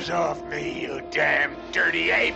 paws off me, you damn dirty ape!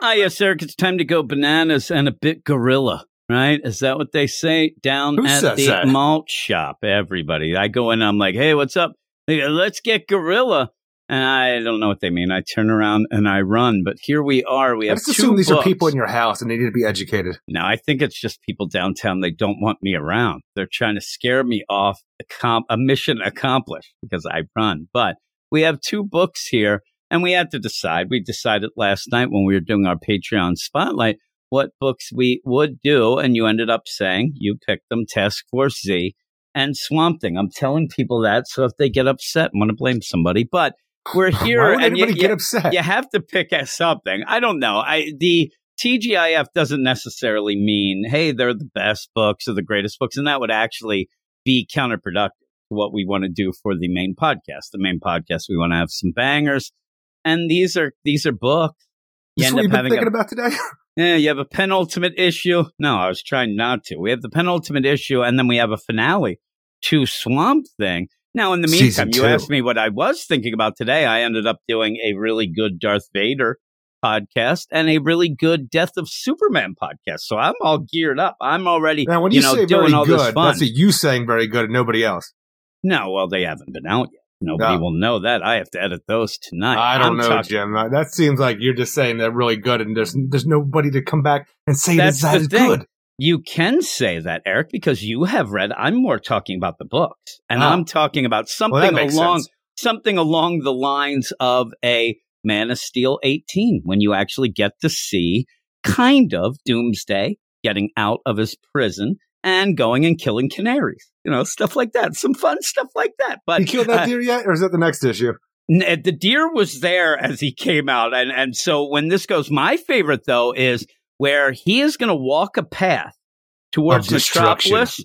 Ah, yes, Eric, it's time to go bananas and a bit gorilla, right? Is that what they say down Who at the that? malt shop? Everybody. I go in, I'm like, hey, what's up? Go, Let's get gorilla. And I don't know what they mean. I turn around and I run, but here we are. We have two assume these books. are people in your house and they need to be educated. No, I think it's just people downtown. They don't want me around. They're trying to scare me off a, com- a mission accomplished because I run. But we have two books here, and we had to decide. We decided last night when we were doing our Patreon spotlight what books we would do, and you ended up saying you picked them: Task Force Z and Swamp Thing. I'm telling people that, so if they get upset, I'm going to blame somebody. But we're here, Why would and you- anybody you- get upset? you have to pick at something. I don't know. I the TGIF doesn't necessarily mean hey they're the best books or the greatest books, and that would actually be counterproductive to what we want to do for the main podcast. The main podcast we want to have some bangers, and these are these are books. You This end what up having thinking a, about today? yeah, you have a penultimate issue. No, I was trying not to. We have the penultimate issue, and then we have a finale to Swamp Thing. Now, in the meantime, you asked me what I was thinking about today. I ended up doing a really good Darth Vader podcast and a really good Death of Superman podcast. So I'm all geared up. I'm already, Now, when you you, know, say doing very all this good, that's you saying very good and nobody else. no, well, they haven't been out yet. Nobody No. will know that. I have to edit those tonight. I don't I'm know, talking- Jim. That seems like you're just saying they're really good, and there's there's nobody to come back and say That's that the is thing. good. You can say that, Eric, because you have read. I'm more talking about the books, and Oh. I'm talking about something makes along sense. something along the lines of a Man of Steel 18, when you actually get to see kind of Doomsday getting out of his prison and going and killing canaries, you know, stuff like that. Some fun stuff like that. But You killed that uh, deer yet, or is that the next issue? N- the deer was there as he came out and and so when this goes my favorite though is where he is going to walk a path towards metropolis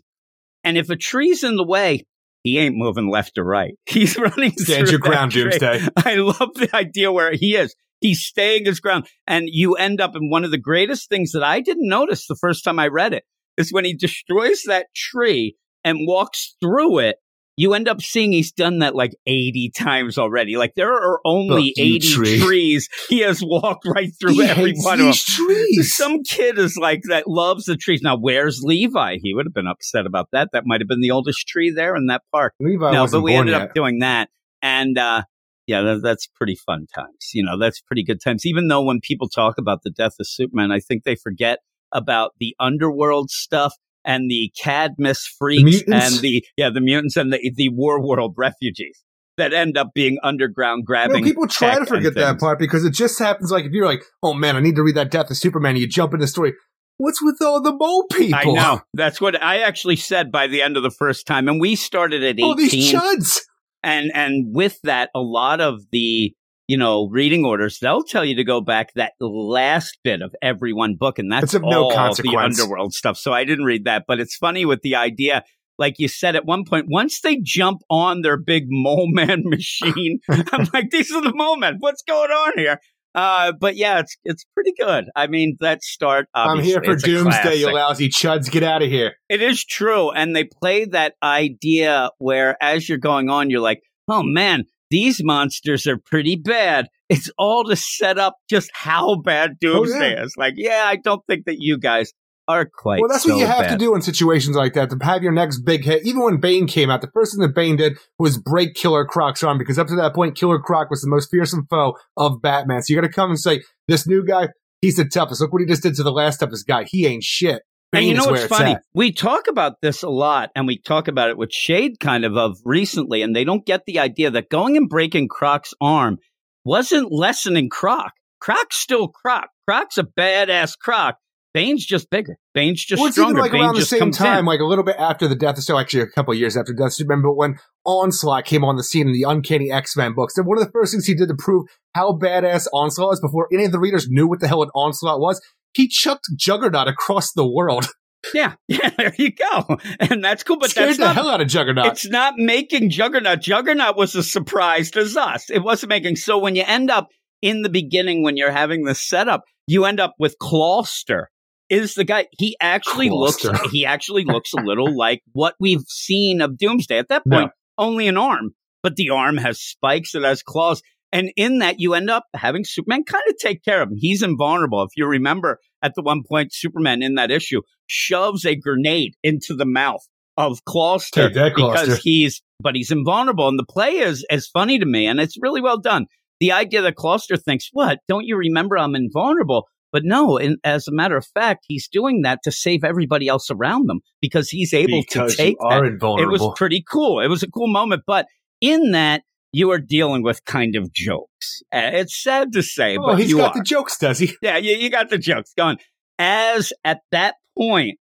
and if a tree's in the way he ain't moving left or right he's running Stand your ground, tree. Doomsday. i love the idea where he is he's staying his ground and you end up in one of the greatest things that i didn't notice the first time i read it is when he destroys that tree and walks through it you end up seeing he's done that like 80 times already. Like there are only Fuck 80 tree. trees he has walked right through He every one of them. trees. Some kid is like that loves the trees. Now, where's Levi? He would have been upset about that. That might have been the oldest tree there in that park. Levi no, but we ended yet. up doing that. And uh, yeah, that, that's pretty fun times. You know, that's pretty good times. Even though when people talk about the death of Superman, I think they forget about the underworld stuff and the Cadmus freaks mutants? and the yeah the mutants and the the war world refugees that end up being underground You grabbing. know, people try to forget that part because it just happens like if you're like, oh man, I need to read that Death of Superman, and you jump in the story. What's with all the mole people? I know. That's what I actually said by the end of the first time. And we started at 18. All these chuds. and and with that, a lot of the you know reading orders they'll tell you to go back that last bit of every one book, and that's It's of no all the underworld stuff. So I didn't read that, but it's funny with the idea. Like you said at one point, once they jump on their big mole man machine, I'm like, these are the mole men. What's going on here? Uh, but yeah, it's it's pretty good. I mean, that start. I'm here for Doomsday, you lousy chuds. Get out of here. It is true. And they play that idea where as you're going on, you're like, oh man, these monsters are pretty bad. It's all to set up just how bad oh, Doomsday is. Like, yeah, I don't think that you guys are quite well, that's so what you have bad. to do in situations like that to have your next big hit. Even when Bane came out, the first thing that Bane did was break Killer Croc's arm because up to that point, Killer Croc was the most fearsome foe of Batman. So you got to come and say, this new guy, he's the toughest. Look what he just did to the last toughest guy. He ain't shit. And you know what's funny? We talk about this a lot, and we talk about it with Shade kind of of recently, and they don't get the idea that going and breaking Croc's arm wasn't lessening Croc. Croc's still Croc. Croc's a badass Croc. Bane's just bigger. Bane's just well, it's even stronger. like Bane around the same time, in. like a little bit after the death of so actually a couple years after death Superman, but when Onslaught came on the scene in the Uncanny X-Men books, and one of the first things he did to prove how badass Onslaught is before any of the readers knew what the hell an Onslaught was, he chucked Juggernaut across the world. Yeah, yeah, there you go. And that's cool, but Scared that's the not hell out of Juggernaut. It's not making Juggernaut. Juggernaut was as surprised as us. It wasn't making. So when you end up in the beginning, when you're having this setup, you end up with Clawster. Is the guy? He actually looks. He actually looks a little like what we've seen of Doomsday. At that point, only an arm, but the arm has spikes, it has claws. And in that, you end up having Superman kind of take care of him. He's invulnerable. If you remember at the one point, Superman in that issue shoves a grenade into the mouth of Clawster that, because Clawster. he's, but he's invulnerable. And the play is, is funny to me and it's really well done. The idea that Clawster thinks, what? Don't you remember I'm invulnerable? But no, and as a matter of fact, he's doing that to save everybody else around them because he's able because to take you are that. It was pretty cool. It was a cool moment, but in that you are dealing with kind of jokes. Uh, it's sad to say, oh, but he's you got are. the jokes, does he? yeah, you, you got the jokes going. As at that point,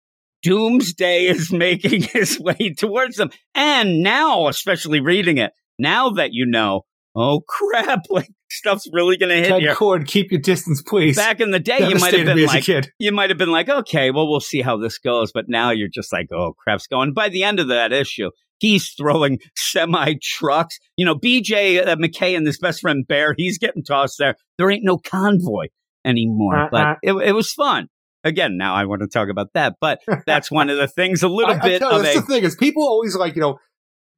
Doomsday is making his way towards them, and now, especially reading it, now that you know, oh crap, like stuff's really going to hit Ted you. Kord, keep your distance, please. Back in the day, you might have been me as a like, kid. you might have been like, okay, well, we'll see how this goes. But now you're just like, oh, crap's going. By the end of that issue, he's throwing semi trucks. You know, BJ uh, McKay and his best friend Bear, he's getting tossed there. There ain't no convoy anymore. Uh-uh. But it, it was fun. Again, now I want to talk about that, but that's one of the things. A little I, I bit tell you, of that's a the thing is people always like you know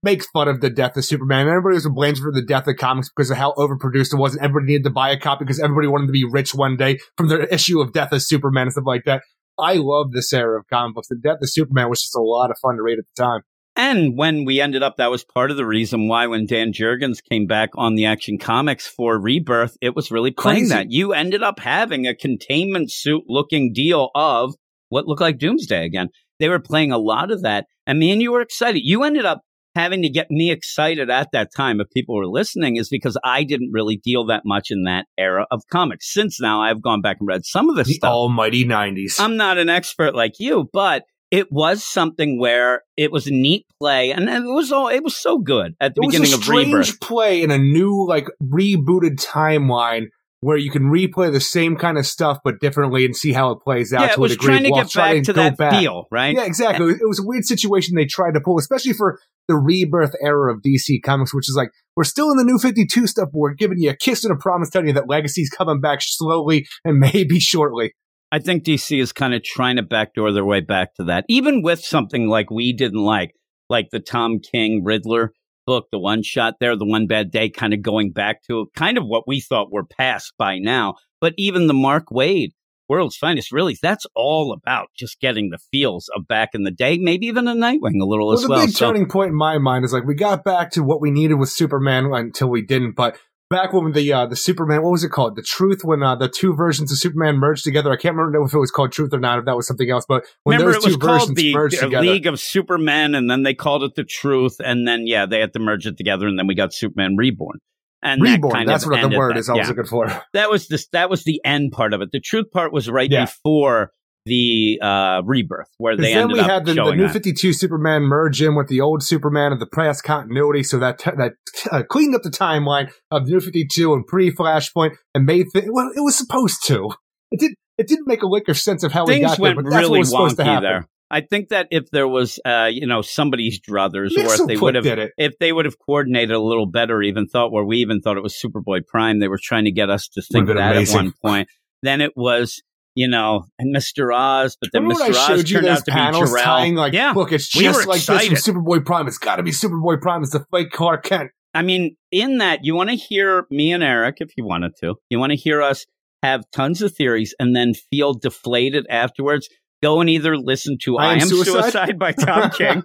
make fun of the death of Superman. Everybody was blames for the death of comics because of how overproduced it was, and everybody needed to buy a copy because everybody wanted to be rich one day from their issue of Death of Superman and stuff like that. I love this era of comic books. The Death of Superman was just a lot of fun to read at the time. And when we ended up, that was part of the reason why when Dan Jurgens came back on the Action Comics for Rebirth, it was really playing Crazy. that. You ended up having a containment suit looking deal of what looked like Doomsday again. They were playing a lot of that. And me and you were excited. You ended up having to get me excited at that time if people were listening is because I didn't really deal that much in that era of comics. Since now I've gone back and read some of this The stuff. almighty 90s. I'm not an expert like you, but it was something where it was a neat play, and it was all it was so good at the it was beginning a of strange Rebirth. play in a new, like, rebooted timeline where you can replay the same kind of stuff but differently and see how it plays out Yeah, it was trying to get back to that back. feel, right? Yeah, exactly. It was a weird situation they tried to pull, especially for the rebirth era of DC Comics, which is like, we're still in the new 52 stuff, but we're giving you a kiss and a promise telling you that Legacy's coming back slowly and maybe shortly. I think DC is kind of trying to backdoor their way back to that, even with something like we didn't like, like the Tom King Riddler book, the one shot there, the one bad day, kind of going back to kind of what we thought were past by now. But even the Mark Waid, World's Finest, really, that's all about just getting the feels of back in the day, maybe even a Nightwing a little Well, as the well. big So- turning point in my mind is like, we got back to what we needed with Superman until we didn't, but back when the, uh, the Superman, what was it called? The Truth, when, uh, the two versions of Superman merged together. I can't remember if it was called Truth or not, if that was something else, but when Remember, those it was two called versions the merged uh, together. League of Supermen, and then they called it the Truth, and then yeah, they had to merge it together, and then we got Superman Reborn. And that Reborn, kind that's of what the word that. is I was Yeah. looking for. That was this. That was the end part of it. The Truth part was right Yeah. before the uh, Rebirth, where they then we up had the, the new that. 52 Superman merge in with the old Superman of the past continuity, so that that uh, cleaned up the timeline of the new 52 and pre Flashpoint and made th- well, it was supposed to. It did. It didn't make a lick of sense of how we got went there, but that's what was supposed to happen. there. I think that if there was, uh, you know, somebody's druthers, or if they would have if they would have coordinated a little better, even thought where we even thought it was Superboy Prime, they were trying to get us to think that amazing. at one point. Then it was, you know, and Mr. Oz, but then Remember Mr. Oz turned out to be Jor-El. tying like, yeah, look, it's just like this from. Superboy Prime. It's got to be Superboy Prime. It's the fake Clark Kent. I mean, in that, you want to hear me and Eric, if you wanted to, you want to hear us have tons of theories and then feel deflated afterwards. Go and either listen to I, Am Suicide? by Tom King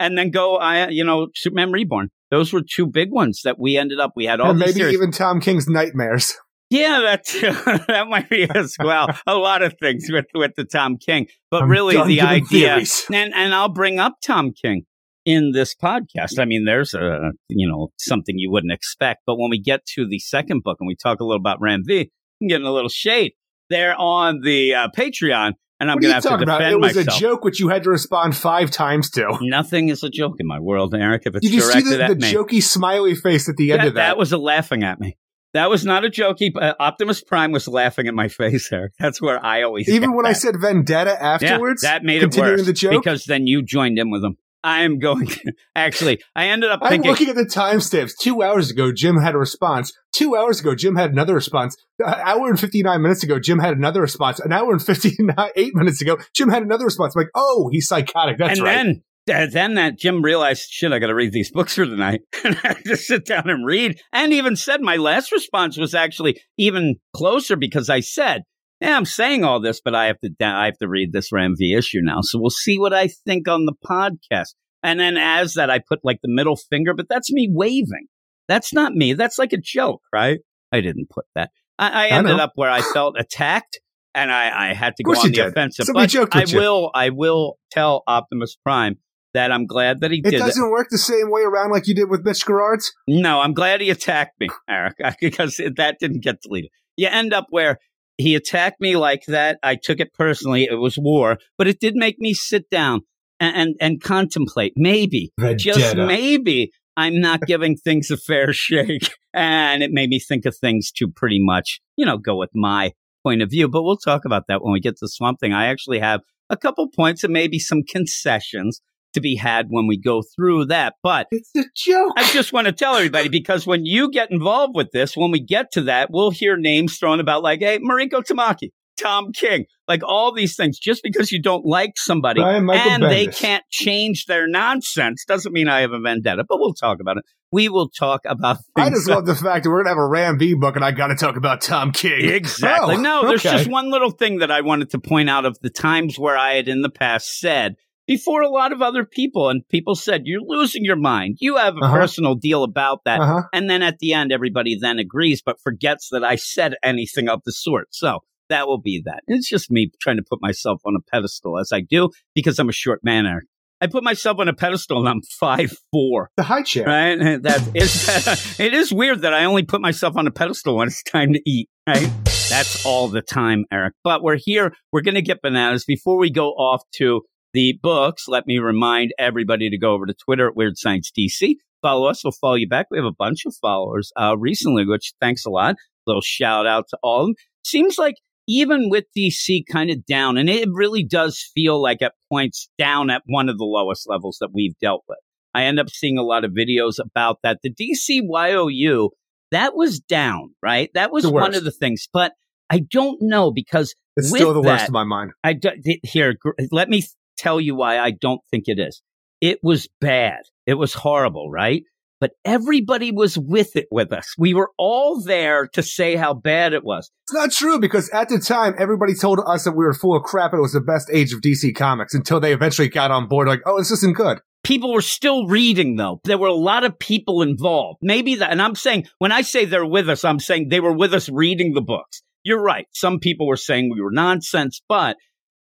and then go, I, you know, Superman Reborn. Those were two big ones that we ended up. We had all and maybe series. even Tom King's Knightmares. Yeah, that that might be as well. A lot of things with with the Tom King, but I'm really the idea, theories. and and I'll bring up Tom King in this podcast. I mean, there's a you know something you wouldn't expect, but when we get to the second book and we talk a little about Ram V, I'm getting a little shade there on the uh, Patreon, and I'm gonna have to talking about? defend It was myself. a joke which you had to respond five times to. Nothing is a joke in my world, Eric. If it's Did you see the, the jokey smiley face at the end that, of that? that was a laughing at me. That was not a jokey. Uh, Optimus Prime was laughing at my face there. That's where I always Even when I said vendetta Yeah, afterwards, that made it continuing worse the joke. because then you joined in with him. I am going. actually, I ended up I'm thinking. looking at the timestamps. Two hours ago, Jim had a response. Two hours ago, Jim had another response. An hour and 59 minutes ago, Jim had another response. An hour and 58 minutes ago, Jim had another response. I'm like, oh, he's psychotic. That's and right. then then that Jim realized, shit, I got to read these books for tonight. and I to sit down and read. And even said my last response was actually even closer because I said, yeah, I'm saying all this, but I have to I have to read this Ram V issue now. So we'll see what I think on the podcast. And then as that, I put like the middle finger, but that's me waving. That's not me. That's like a joke, right? I didn't put that. I, I ended I up where I felt attacked and I, I had to go on the did. offensive. But I will, I will tell Optimus Prime that I'm glad that he it did. It doesn't work the same way around like you did with Mitch Gerads. No, I'm glad he attacked me, Eric, because that didn't get deleted. You end up where he attacked me like that. I took it personally. It was war, but it did make me sit down and and, and contemplate. Maybe, Vendetta. just maybe, I'm not giving things a fair shake, and it made me think of things to pretty much, you know, go with my point of view. But we'll talk about that when we get to Swamp Thing. I actually have a couple points and maybe some concessions to be had when we go through that. But it's a joke. I just want to tell everybody because when you get involved with this, when we get to that, we'll hear names thrown about like, hey, Mariko Tamaki, Tom King, like all these things. Just because you don't like somebody and Bendis. they can't change their nonsense doesn't mean I have a vendetta, but we'll talk about it. We will talk about I just love the fact that we're going to have a Ram V book and I got to talk about Tom King. Exactly. Oh, no, there's just one little thing that I wanted to point out of the times where I had in the past said before a lot of other people. And people said, You're losing your mind. You have a uh-huh. personal deal about that. Uh-huh. And then at the end, everybody then agrees, but forgets that I said anything of the sort. So that will be that. It's just me trying to put myself on a pedestal as I do because I'm a short man, Eric. I put myself on a pedestal and I'm five four. The high chair, right? That is. it is weird that I only put myself on a pedestal when it's time to eat. Right? That's all the time, Eric. But we're here. We're going to get bananas before we go off to the books, let me remind everybody to go over to Twitter at Weird Science DC. Follow us. We'll follow you back. We have a bunch of followers uh, recently, which thanks a lot. Little shout out to all of them. Seems like even with DC kind of down, and it really does feel like at points down at one of the lowest levels that we've dealt with. I end up seeing a lot of videos about that. The DC YOU, that was down, right? That was one of the things. But I don't know because it's still the that, worst in my mind. I do, here. Let me tell you why I don't think it is. It was bad. It was horrible, right? But everybody was with it with us. We were all there to say how bad it was. It's not true because at the time, everybody told us that we were full of crap and it was the best age of DC Comics until they eventually got on board like, oh, this isn't good. People were still reading though. There were a lot of people involved. Maybe that, and I'm saying, when I say they're with us, I'm saying they were with us reading the books. You're right. Some people were saying we were nonsense, but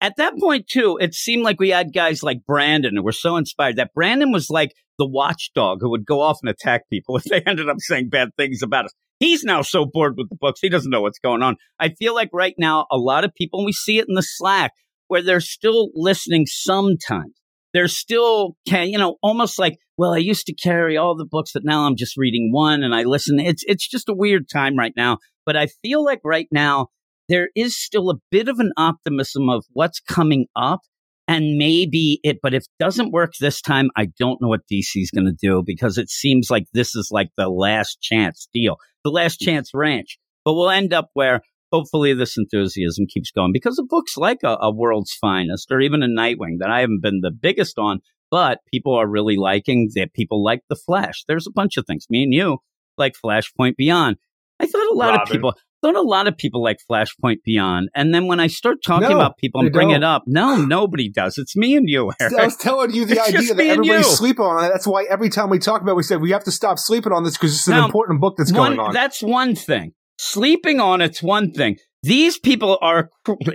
at that point too, it seemed like we had guys like Brandon who were so inspired that Brandon was like the watchdog who would go off and attack people if they ended up saying bad things about us. He's now so bored with the books, he doesn't know what's going on. I feel like right now, a lot of people, and we see it in the Slack, where they're still listening sometimes. They're still, can you know, almost like, well, I used to carry all the books, but now I'm just reading one and I listen. It's, it's just a weird time right now. But I feel like right now, there is still a bit of an optimism of what's coming up. And maybe it, but if it doesn't work this time, I don't know what DC is going to do because it seems like this is like the last chance deal, the last mm. chance ranch. But we'll end up where hopefully this enthusiasm keeps going because of books like a, a World's Finest or even a Nightwing that I haven't been the biggest on, but people are really liking that people like the Flash. There's a bunch of things. Me and you like Flashpoint Beyond. I thought a lot Robin. of people don't a lot of people like Flashpoint Beyond. And then when I start talking no, about people and bring don't. it up, no, nobody does. It's me and you, Eric. I was telling you the idea that everybody's sleeping on it. That's why every time we talk about it, we say we have to stop sleeping on this because it's an now, important book that's one, going on. That's one thing. Sleeping on it's one thing. These people are,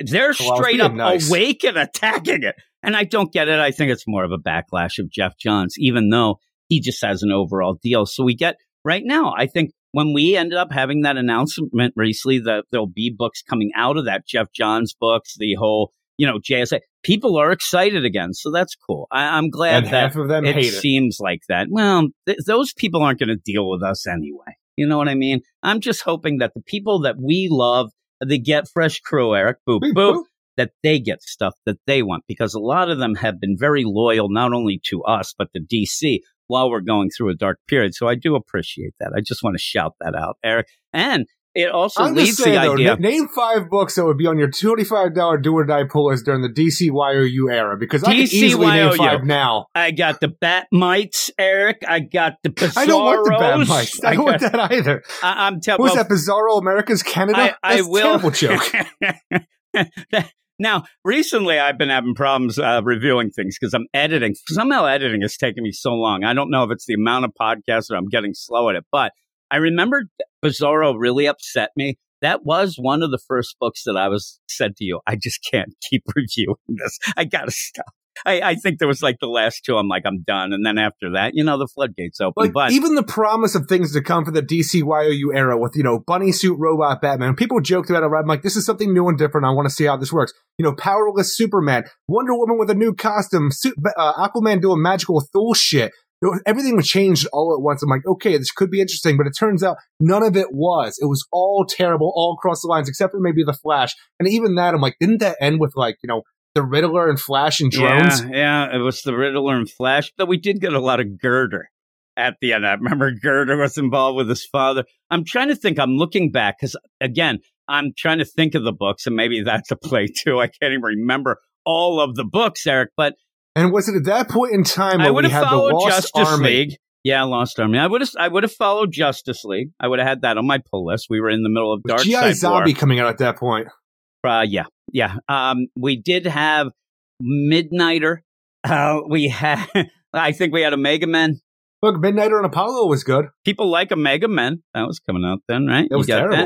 they're well, straight up nice. awake and attacking it. And I don't get it. I think it's more of a backlash of Geoff Johns, even though he just has an overall deal. So we get right now, I think when we ended up having that announcement recently that there'll be books coming out of that, Geoff Johns books, the whole, you know, JSA, people are excited again. So that's cool. I, am glad and that half of them it, it seems like that. Well, th- those people aren't going to deal with us anyway. You know what I mean? I'm just hoping that the people that we love, they get fresh crew, Eric, boop, boop, boop, that they get stuff that they want because a lot of them have been very loyal, not only to us, but to DC while we're going through a dark period. So I do appreciate that. I just want to shout that out, Eric. And it also I'm leads just saying, the though, idea. na- name five books that would be on your $25 do or die pull list during the DCYOU era because I can easily name five now. I got the bat mites, Eric. I got the Bizarros. I don't want the bad mice. I don't want got- that either. I, am telling. What was that Bizarro America's Canada? I, I will. terrible joke. now, recently I've been having problems uh, reviewing things because I'm editing. Somehow editing is taking me so long. I don't know if it's the amount of podcasts or I'm getting slow at it, but I remember Bizarro really upset me. That was one of the first books that I was said to you. I just can't keep reviewing this. I gotta stop. I, I think there was like the last two. I'm like, I'm done. And then after that, you know, the floodgates open. Like but even the promise of things to come for the DCYOU era with you know bunny suit robot Batman. People joked about it. I'm like, this is something new and different. I want to see how this works. You know, powerless Superman, Wonder Woman with a new costume, Su- uh, Aquaman doing magical Thor shit. Everything was changed all at once. I'm like, okay, this could be interesting, but it turns out none of it was. It was all terrible, all across the lines, except for maybe the Flash. And even that, I'm like, didn't that end with like you know the Riddler and Flash and drones? Yeah, yeah, it was the Riddler and Flash, but we did get a lot of Girder at the end. I remember Girder was involved with his father. I'm trying to think. I'm looking back because again, I'm trying to think of the books, and maybe that's a play too. I can't even remember all of the books, Eric. But And was it at that point in time I would we have had the followed Lost Justice Army? League. Yeah, Lost Army. I would have. I would have followed Justice League. I would have had that on my pull list. We were in the middle of Darkseid War. Zombie coming out at that point. Uh, yeah, yeah. Um, we did have Midnighter. Uh, we had. I think we had Omega Men. Look, Midnighter and Apollo was good. People like Omega Men. That was coming out then, right? It was You terrible.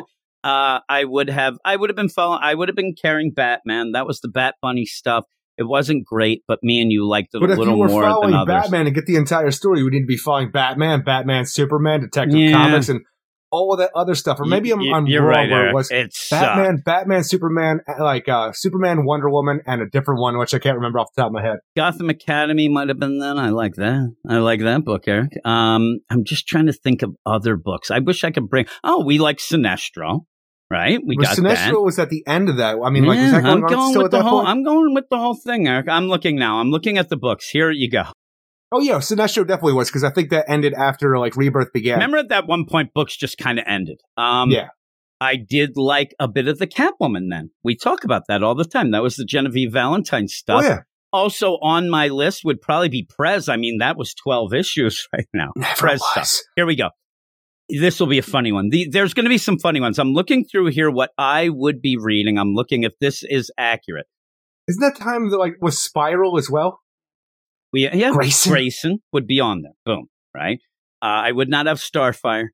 that? Uh, I would have. I would have been following. I would have been carrying Batman. That was the Bat Bunny stuff. It wasn't great, but me and you liked it But a if you little were more than following others. Batman to get the entire story, you would need to be following Batman, Batman, Superman, Detective Yeah. Comics, and all of that other stuff. Or maybe I'm, You- I'm wrong right, where it was It. Batman, Batman, Superman, like uh, Superman, Wonder Woman, and a different one, which I can't remember off the top of my head. Gotham Academy might have been then. I like that. I like that book, Eric. Um, I'm just trying to think of other books. I wish I could bring. Oh, we like Sinestro, right? We got Sinestro that. was at the end of that. I mean, like, was Yeah, that going I'm on going with the whole. point? I'm going with the whole thing, Eric. I'm looking now. I'm looking at the books. Here you go. Oh yeah, Sinestro definitely was because I think that ended after like Rebirth began. Remember at that one point, books just kind of ended. Um, Yeah. I did like a bit of the Catwoman. Then we talk about that all the time. That was the Genevieve Valentine oh stuff. yeah, Also on my list would probably be Prez. I mean, that was 12 issues right now. never Prez was. stuff. Here we go. This will be a funny one. The, there's going to be some funny ones. I'm looking through here what I would be reading. I'm looking if this is accurate. Isn't that time that like was Spyral as well? We yeah, Grayson? Grayson would be on there. Boom. Right. Uh, I would not have Starfire.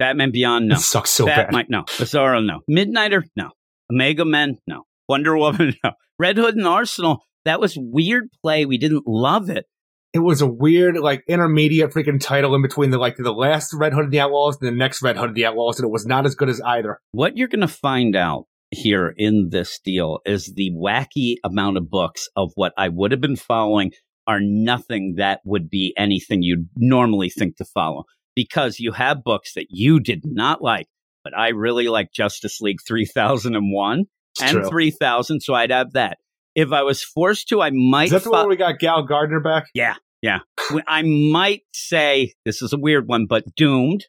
Batman Beyond. No. It sucks so Bat bad. No. Bizarro, no. Midnighter, no. Omega Men, no. Wonder Woman, no. Red Hood and Arsenal, that was weird play. We didn't love it. it was a weird, like, intermediate freaking title in between the like the last Red Hood and the Outlaws and the next Red Hood and the Outlaws, and it was not as good as either. What you're going to find out here in this deal is the wacky amount of books of what I would have been following are nothing that would be anything you'd normally think to follow because you have books that you did not like, but I really like Justice League 3001 It's and true. 3000, so I'd have that. If I was forced to, I might Is that the fo- one where we got Gal Gardner back? Yeah, yeah. I might say this is a weird one, but Doomed.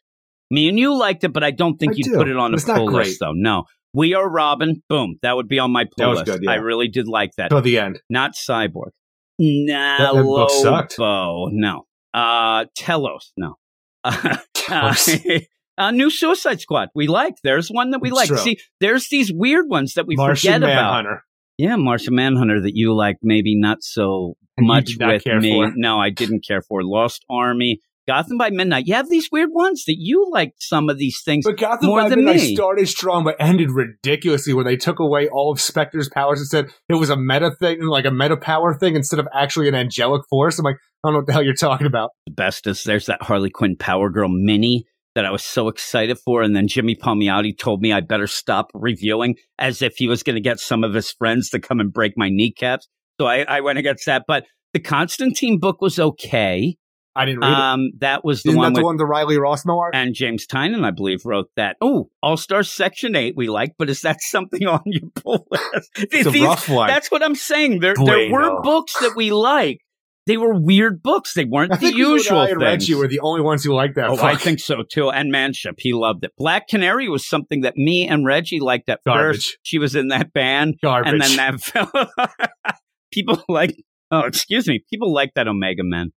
Me and you liked it, but I don't think I you'd do, put it on but a it's pull list, though. No, We Are Robin. Boom, that would be on my That pull was list. good, yeah. I really did like that. Till the end. Not Cyborg. Nah, that book sucked. No. Uh, Telos. No. Uh, uh, new Suicide Squad. We like. There's one that we like. true. See, there's these weird ones that we Martian forget about. Manhunter. Yeah, Martian Manhunter that you like, maybe not so much with me. for. No, I didn't care for Lost Army, Gotham by Midnight. You have these weird ones that you liked some of these things. But Gotham More by than Midnight me. started strong, but ended ridiculously when they took away all of Spectre's powers and said it was a meta thing, like a meta power thing, instead of actually an angelic force. I'm like, I don't know what the hell you're talking about. the best is there's that Harley Quinn Power Girl mini that I was so excited for, and then Jimmy Palmiotti told me I better stop reviewing as if he was going to get some of his friends to come and break my kneecaps. So I, I went against that. But the Constantine book was okay. I didn't read it. Um, that was the Isn't one that with the one the Riley Rossmo art? and James Tynion, I believe, wrote that. Oh, All Star Section Eight, we like, but is that something on your pull list? It's a rough one. That's what I'm saying. There, there were Bueno. books that we like, they were weird books. They weren't I the think you usual and I and things. Reggie were the only ones who liked that. Oh, book. I think so too. And Manship, he loved it. Black Canary was something that me and Reggie liked at Garbage. first. She was in that band, garbage. and then that fell. people like, oh, excuse me, people like that Omega Men.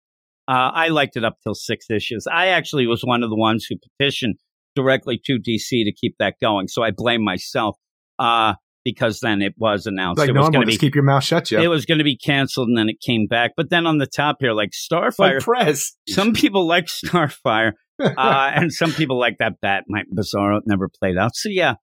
Uh, I liked it up till six issues. I actually was one of the ones who petitioned directly to DC to keep that going. So I blame myself uh, because then it was announced like it was normal, going to just be keep your mouth shut, Jeff. it was going to be canceled, and then it came back. But then on the top here, like Starfire, like press. some people like Starfire, uh, and some people like that Batman Bizarro. It never played out. So yeah,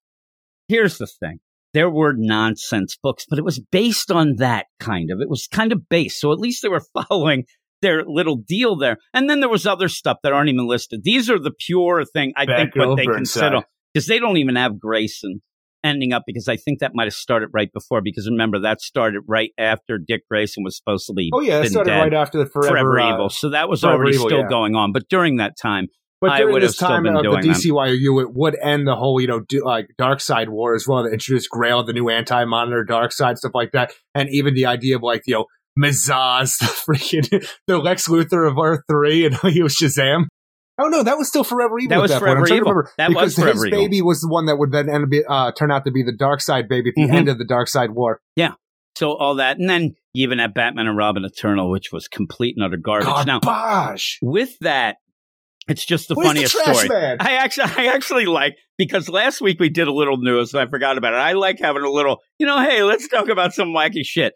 here's the thing: there were nonsense books, but it was based on that kind of. It was kind of based, so at least they were following their little deal there. And then there was other stuff that aren't even listed. These are the pure thing. I think what they consider because they don't even have Grayson ending up because I think that might have started right before because remember that started right after Dick Grayson was supposed to be Oh yeah, it started dead right after the Forever, forever, uh, evil. So that was Forever already Evil, still yeah. going on. But during that time, But I during would have this still time of the. DCYOU, it would end the whole, you know, do, like Darkseid War as well. That introduced Grail, the new anti-monitor, Darkseid stuff like that, and even the idea of like, you know, Mazahs, the freaking the Lex Luthor of R three, and he was Shazam. Oh no, that was still Forever Evil. That was that Forever point. I'm Evil. remember, That because was Forever his Evil. baby was the one that would then end up be, uh, turn out to be the Darkseid baby at the Mhm. end of the Darkseid War. Yeah. So all that, and then you even had Batman and Robin Eternal, which was complete and utter garbage. Now, Garbage. with that, it's just the Where's funniest the story. man? I actually, I actually like because last week we did a little news and I forgot about it. I like having a little, you know, hey, let's talk about some wacky shit.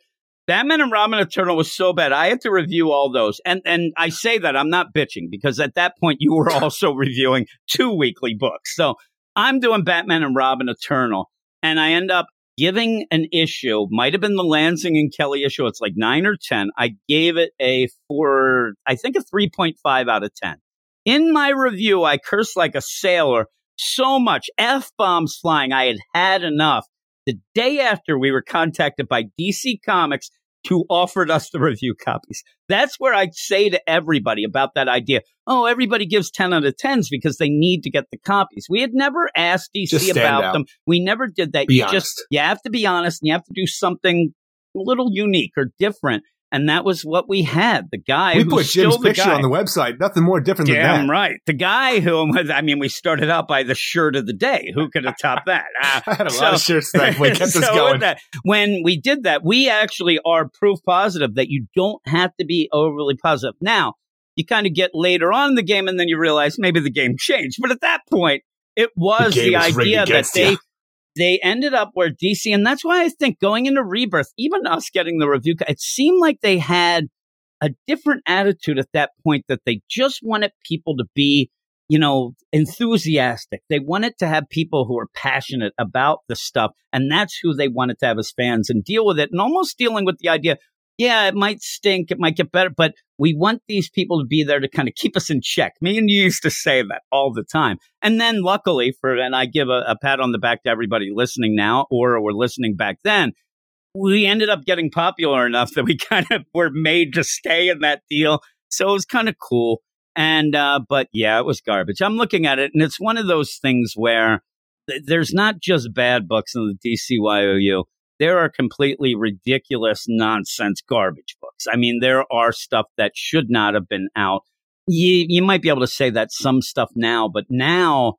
Batman and Robin Eternal was so bad. I had to review all those, and and I say that I'm not bitching because at that point you were also reviewing two weekly books. So I'm doing Batman and Robin Eternal, and I end up giving an issue. Might have been the Lansing and Kelly issue. It's like nine or ten. I gave it a four, I think a three point five out of ten. In my review, I cursed like a sailor so much, F bombs flying. I had had enough. The day after, we were contacted by DC Comics who offered us the review copies. That's where I say to everybody about that idea. Oh, everybody gives 10 out of 10s because they need to get the copies. We had never asked DC about out. them. We never did that. Be you honest. just, you have to be honest and you have to do something a little unique or different. And that was what we had. The guy We put Jim's picture guy. on the website. Nothing more different than Damn that. right. The guy who, I mean, we started out by the shirt of the day. Who could have topped that? Ah, I had a so- lot of shirts that we kept us so with going. that, when we did that, we actually are proof positive that you don't have to be overly positive. Now, you kind of get later on in the game and then you realize maybe the game changed. But at that point, it was The the, game was rigged idea that they you. They ended up where DC, and that's why I think going into Rebirth, even us getting the review, it seemed like they had a different attitude at that point that they just wanted people to be, you know, enthusiastic. They wanted to have people who are passionate about the stuff, and that's who they wanted to have as fans and deal with it, and almost dealing with the idea. Yeah, it might stink, it might get better, but we want these people to be there to kind of keep us in check. Me and you used to say that all the time. And then luckily for, and I give a, a pat on the back to everybody listening now or were listening back then, we ended up getting popular enough that we kind of were made to stay in that deal. So it was kind of cool. And, uh, but yeah, it was garbage. I'm looking at it and it's one of those things where th- there's not just bad books in the DCYOU. There are completely ridiculous nonsense garbage books. I mean, there are stuff that should not have been out. You, you might be able to say that some stuff now, but now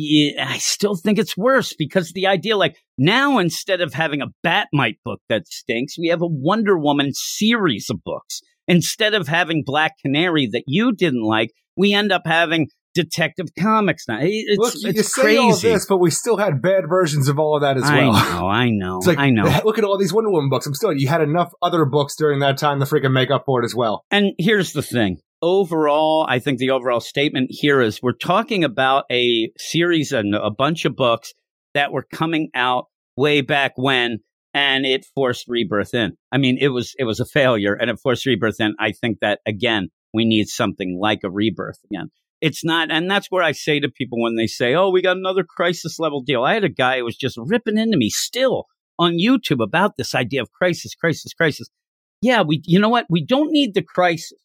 yeah, I still think it's worse because the idea, like now, instead of having a Batmite book that stinks, we have a Wonder Woman series of books. Instead of having Black Canary that you didn't like, we end up having Detective Comics now. It's, Look, you it's say crazy. all this, but we still had bad versions of all of that as I well. know, I know, like, I know. look at all these Wonder Woman books. I'm still, you had enough other books during that time to freaking make up for it as well. And here's the thing. Overall, I think the overall statement here is we're talking about a series and a bunch of books that were coming out way back when and it forced rebirth in. I mean, it was it was a failure and it forced rebirth in. I think that again, we need something like a rebirth again. It's not and that's where I say to people when they say, "Oh, we got another crisis level deal." I had a guy who was just ripping into me still on YouTube about this idea of crisis, crisis, crisis. Yeah, we you know what? We don't need the crisis.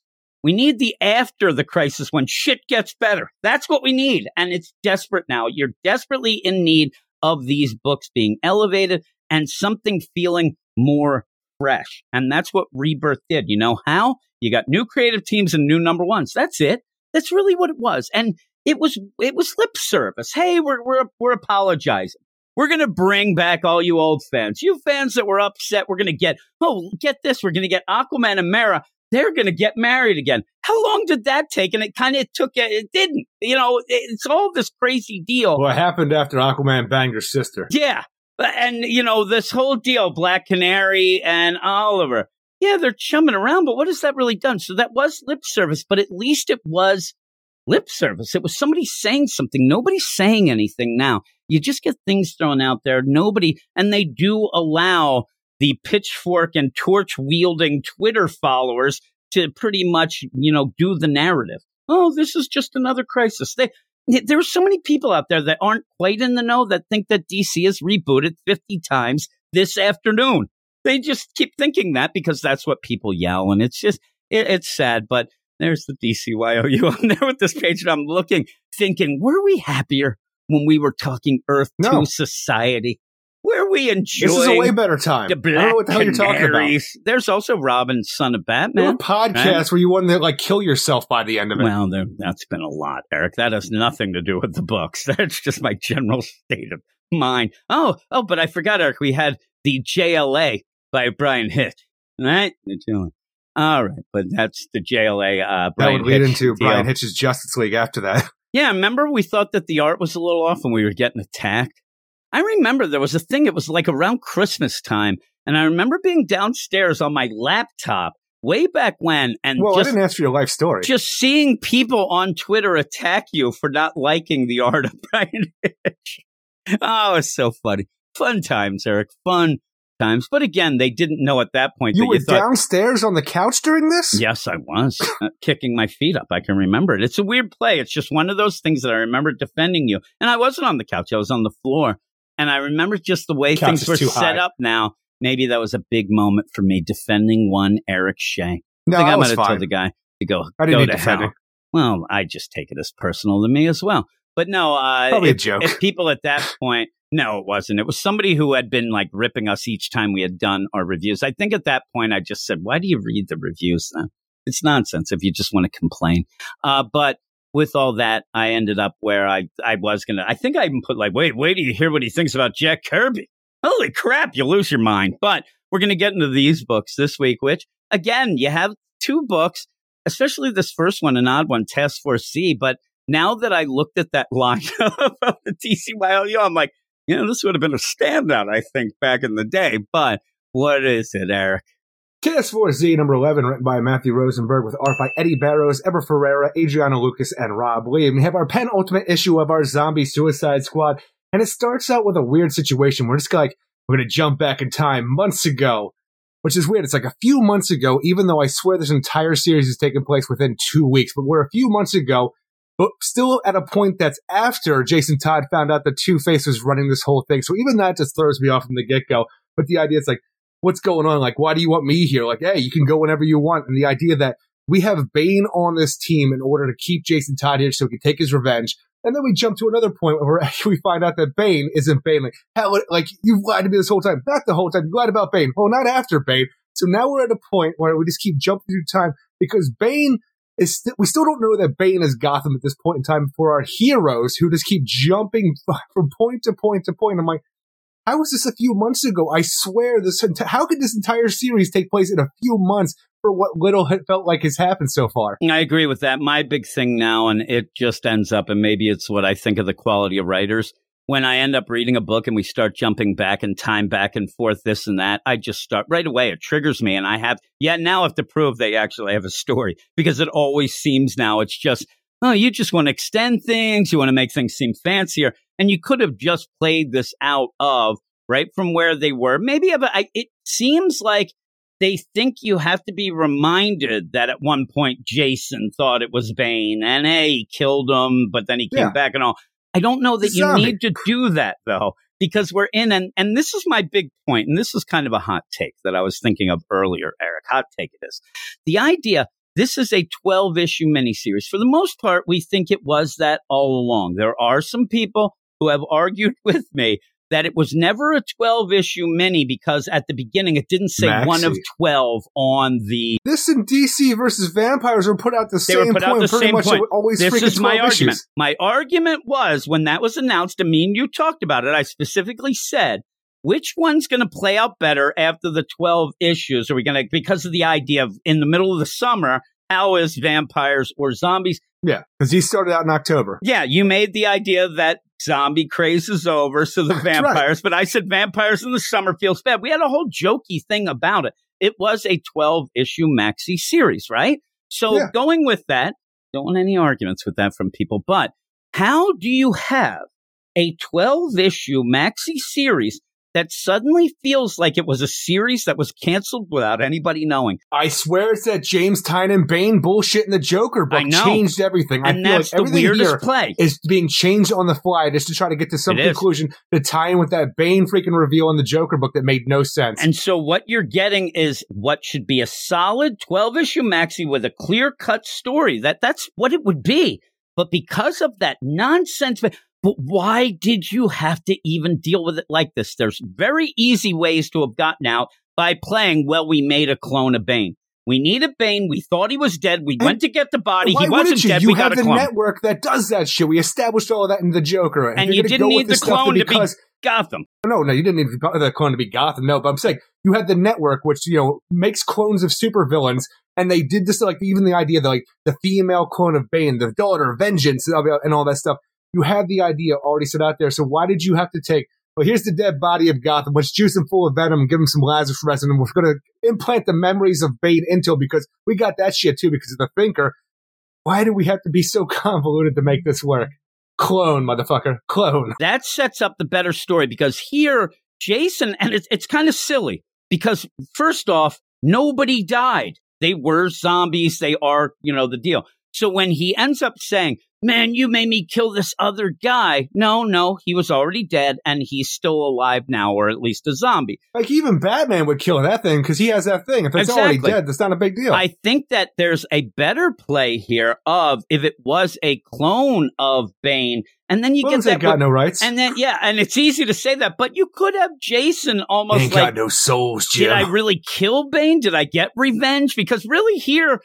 We need the after the crisis when shit gets better. That's what we need. And it's desperate now. You're desperately in need of these books being elevated and something feeling more fresh. And that's what Rebirth did. You know how? You got new creative teams and new number ones. That's it. That's really what it was. And it was it was lip service. Hey, we're we're we're apologizing. We're going to bring back all you old fans. You fans that were upset, we're going to get, oh, get this. We're going to get Aquaman and Mera. They're going to get married again. How long did that take? And it kind of took, it didn't. You know, it's all this crazy deal. What happened after Aquaman banged her sister? Yeah. And, you know, this whole deal, Black Canary and Oliver. Yeah, they're chumming around, but what has that really done? So that was lip service, but at least it was lip service. It was somebody saying something. Nobody's saying anything now. You just get things thrown out there. Nobody, and they do allow the pitchfork and torch wielding Twitter followers to pretty much, you know, do the narrative. Oh, this is just another crisis. They, there are so many people out there that aren't quite in the know that think that DC is rebooted 50 times this afternoon. They just keep thinking that because that's what people yell. And it's just, it, it's sad. But there's the DCYOU. I'm there with this page and I'm looking, thinking, were we happier when we were talking Earth No. to society? Where we enjoy This is a way better time. the I don't know what the hell you're talking about. There's also Robin, son of There were Batman. podcasts where you wanted to like kill yourself by the end of it. Well, there, that's been a lot, Eric. That has nothing to do with the books. That's just my general state of mind. Oh, oh, but I forgot, Eric. We had the JLA by Bryan Hitch, right? All right, but that's the JLA. Uh, that would lead Hitch into deal. Bryan Hitch's Justice League after that. Yeah, remember we thought that the art was a little off and we were getting attacked? I remember there was a thing, it was like around Christmas time, and I remember being downstairs on my laptop way back when and well, I didn't ask for your life story. just seeing people on Twitter attack you for not liking the art of Bryan Hitch. Oh, it's so funny. Fun times, Eric. Fun times. But again, they didn't know at that point you that were you thought downstairs on the couch during this? Yes, I was uh, kicking my feet up. I can remember it. It's a weird play. It's just one of those things that I remember defending you. And I wasn't on the couch, I was on the floor. And I remember just the way Couch things were set high. up now. Maybe that was a big moment for me defending one Eric Shea. No, I think I I might have fine. told the guy to go, I didn't go need to hell. Well, I just take it as personal to me as well. But no, uh, if, joke. if people at that point, no, it wasn't. It was somebody who had been like ripping us each time we had done our reviews. I think at that point, I just said, why do you read the reviews then? It's nonsense if you just want to complain. Uh, but with all that, I ended up where I, I was going to, I think I even put like, wait, wait till you hear what he thinks about Jack Kirby. Holy crap, you lose your mind. But we're going to get into these books this week, which again, you have two books, especially this first one, an odd one, Task Force Z. But now that I looked at that lineup of the DCYOU, I'm like, you know, this would have been a standout, I think, back in the day. But what is it, Eric? Task Force Z number 11, written by Matthew Rosenberg, with art by Eddy Barrows, Eber Ferreira, Adriana Lucas, and Rob Leigh. And we have our penultimate issue of our zombie suicide squad. And it starts out with a weird situation. We're just like, we're going to jump back in time months ago, which is weird. It's like a few months ago, even though I swear this entire series is taking place within two weeks, but we're a few months ago, but still at a point that's after Jason Todd found out that Two Face was running this whole thing. So even that just throws me off from the get go. But the idea is like, what's going on? Like, why do you want me here? Like, hey, you can go whenever you want. And the idea that we have Bane on this team in order to keep Jason Todd here so he can take his revenge. And then we jump to another point where we find out that Bane isn't Bane. Like, hell, like, you've lied to me this whole time. Not the whole time. You lied about Bane. Well, not after Bane. So now we're at a point where we just keep jumping through time because Bane is, st- we still don't know that Bane is Gotham at this point in time for our heroes who just keep jumping from point to point to point. I'm like, how was this a few months ago? I swear this, enti- how could this entire series take place in a few months for what little it felt like has happened so far? I agree with that. My big thing now, and it just ends up, and maybe it's what I think of the quality of writers. When I end up reading a book and we start jumping back in time, back and forth, this and that, I just start right away. It triggers me. And I have, yeah, now I have to prove they actually have a story because it always seems now it's just, oh, you just want to extend things. You want to make things seem fancier. And you could have just played this out of right from where they were. Maybe I, it seems like they think you have to be reminded that at one point Jason thought it was Bane and hey, he killed him, but then he came Yeah. back and all. I don't know that you need to do that though, because we're in and and this is my big point, and this is kind of a hot take that I was thinking of earlier, Eric. Hot take it is. The idea this is a 12 issue miniseries. For the most part, we think it was that all along. There are some people who have argued with me that it was never a 12 issue mini because at the beginning it didn't say Maxi. one of 12 on the. This and DC versus vampires were put out the They same were put out point. the pretty same much point. always This is my 12 argument. issues. My argument was when that was announced, I mean, you talked about it. I specifically said, which one's going to play out better after the 12 issues? Are we going to, because of the idea of in the middle of the summer, how is vampires or zombies? Yeah, because he started out in October. Yeah, you made the idea that zombie craze is over, so the That's right. vampires, but I said vampires in the summer feels bad. We had a whole jokey thing about it. It was a 12 issue maxi series, right? So Yeah. going with that, don't want any arguments with that from people, but how do you have a 12 issue maxi series that suddenly feels like it was a series that was canceled without anybody knowing? I swear it's that James Tynion Bane bullshit in the Joker book I changed everything. I And feel that's like the everything weirdest play. is being changed on the fly just to try to get to some conclusion to tie in with that Bane freaking reveal in the Joker book that made no sense. And so what you're getting is what should be a solid 12 issue maxi with a clear cut story. That that's what it would be. But because of that nonsense, but why did you have to even deal with it like this? There's very easy ways to have gotten out by playing, well, we made a clone of Bane. We needed Bane. We thought he was dead. We And went to get the body. He wasn't you? dead. You we have got a the clone. network that does that shit. We established all of that in the Joker. And if you didn't need the clone to be Gotham. Oh, no, no, you didn't need the clone to be Gotham. No, but I'm saying you had the network, which you know makes clones of supervillains, and they did this like even the idea that like the female clone of Bane, the daughter, of Vengeance, and all that stuff. You had the idea already set out there. So why did you have to take? Well, here's the dead body of Gotham. Let's juice him full of venom, give him some Lazarus resin, and we're going to implant the memories of Bane into him because we got that shit too because of the Thinker. Why do we have to be so convoluted to make this work? Clone, motherfucker, clone. that sets up the better story because here Jason and it's it's kind of silly because first off nobody died they were zombies they are you know the deal so when he ends up saying man you made me kill this other guy no no he was already dead and he's still alive now or at least a zombie Like even Batman would kill that thing because he has that thing. If it's already dead, that's not a big deal. I think that there's a better play here of if it was a clone of Bane and then you get that got no rights. and then yeah and it's easy to say that but you could have Jason almost ain't like got no souls, Did I really kill Bane? Did I get revenge? Because really here,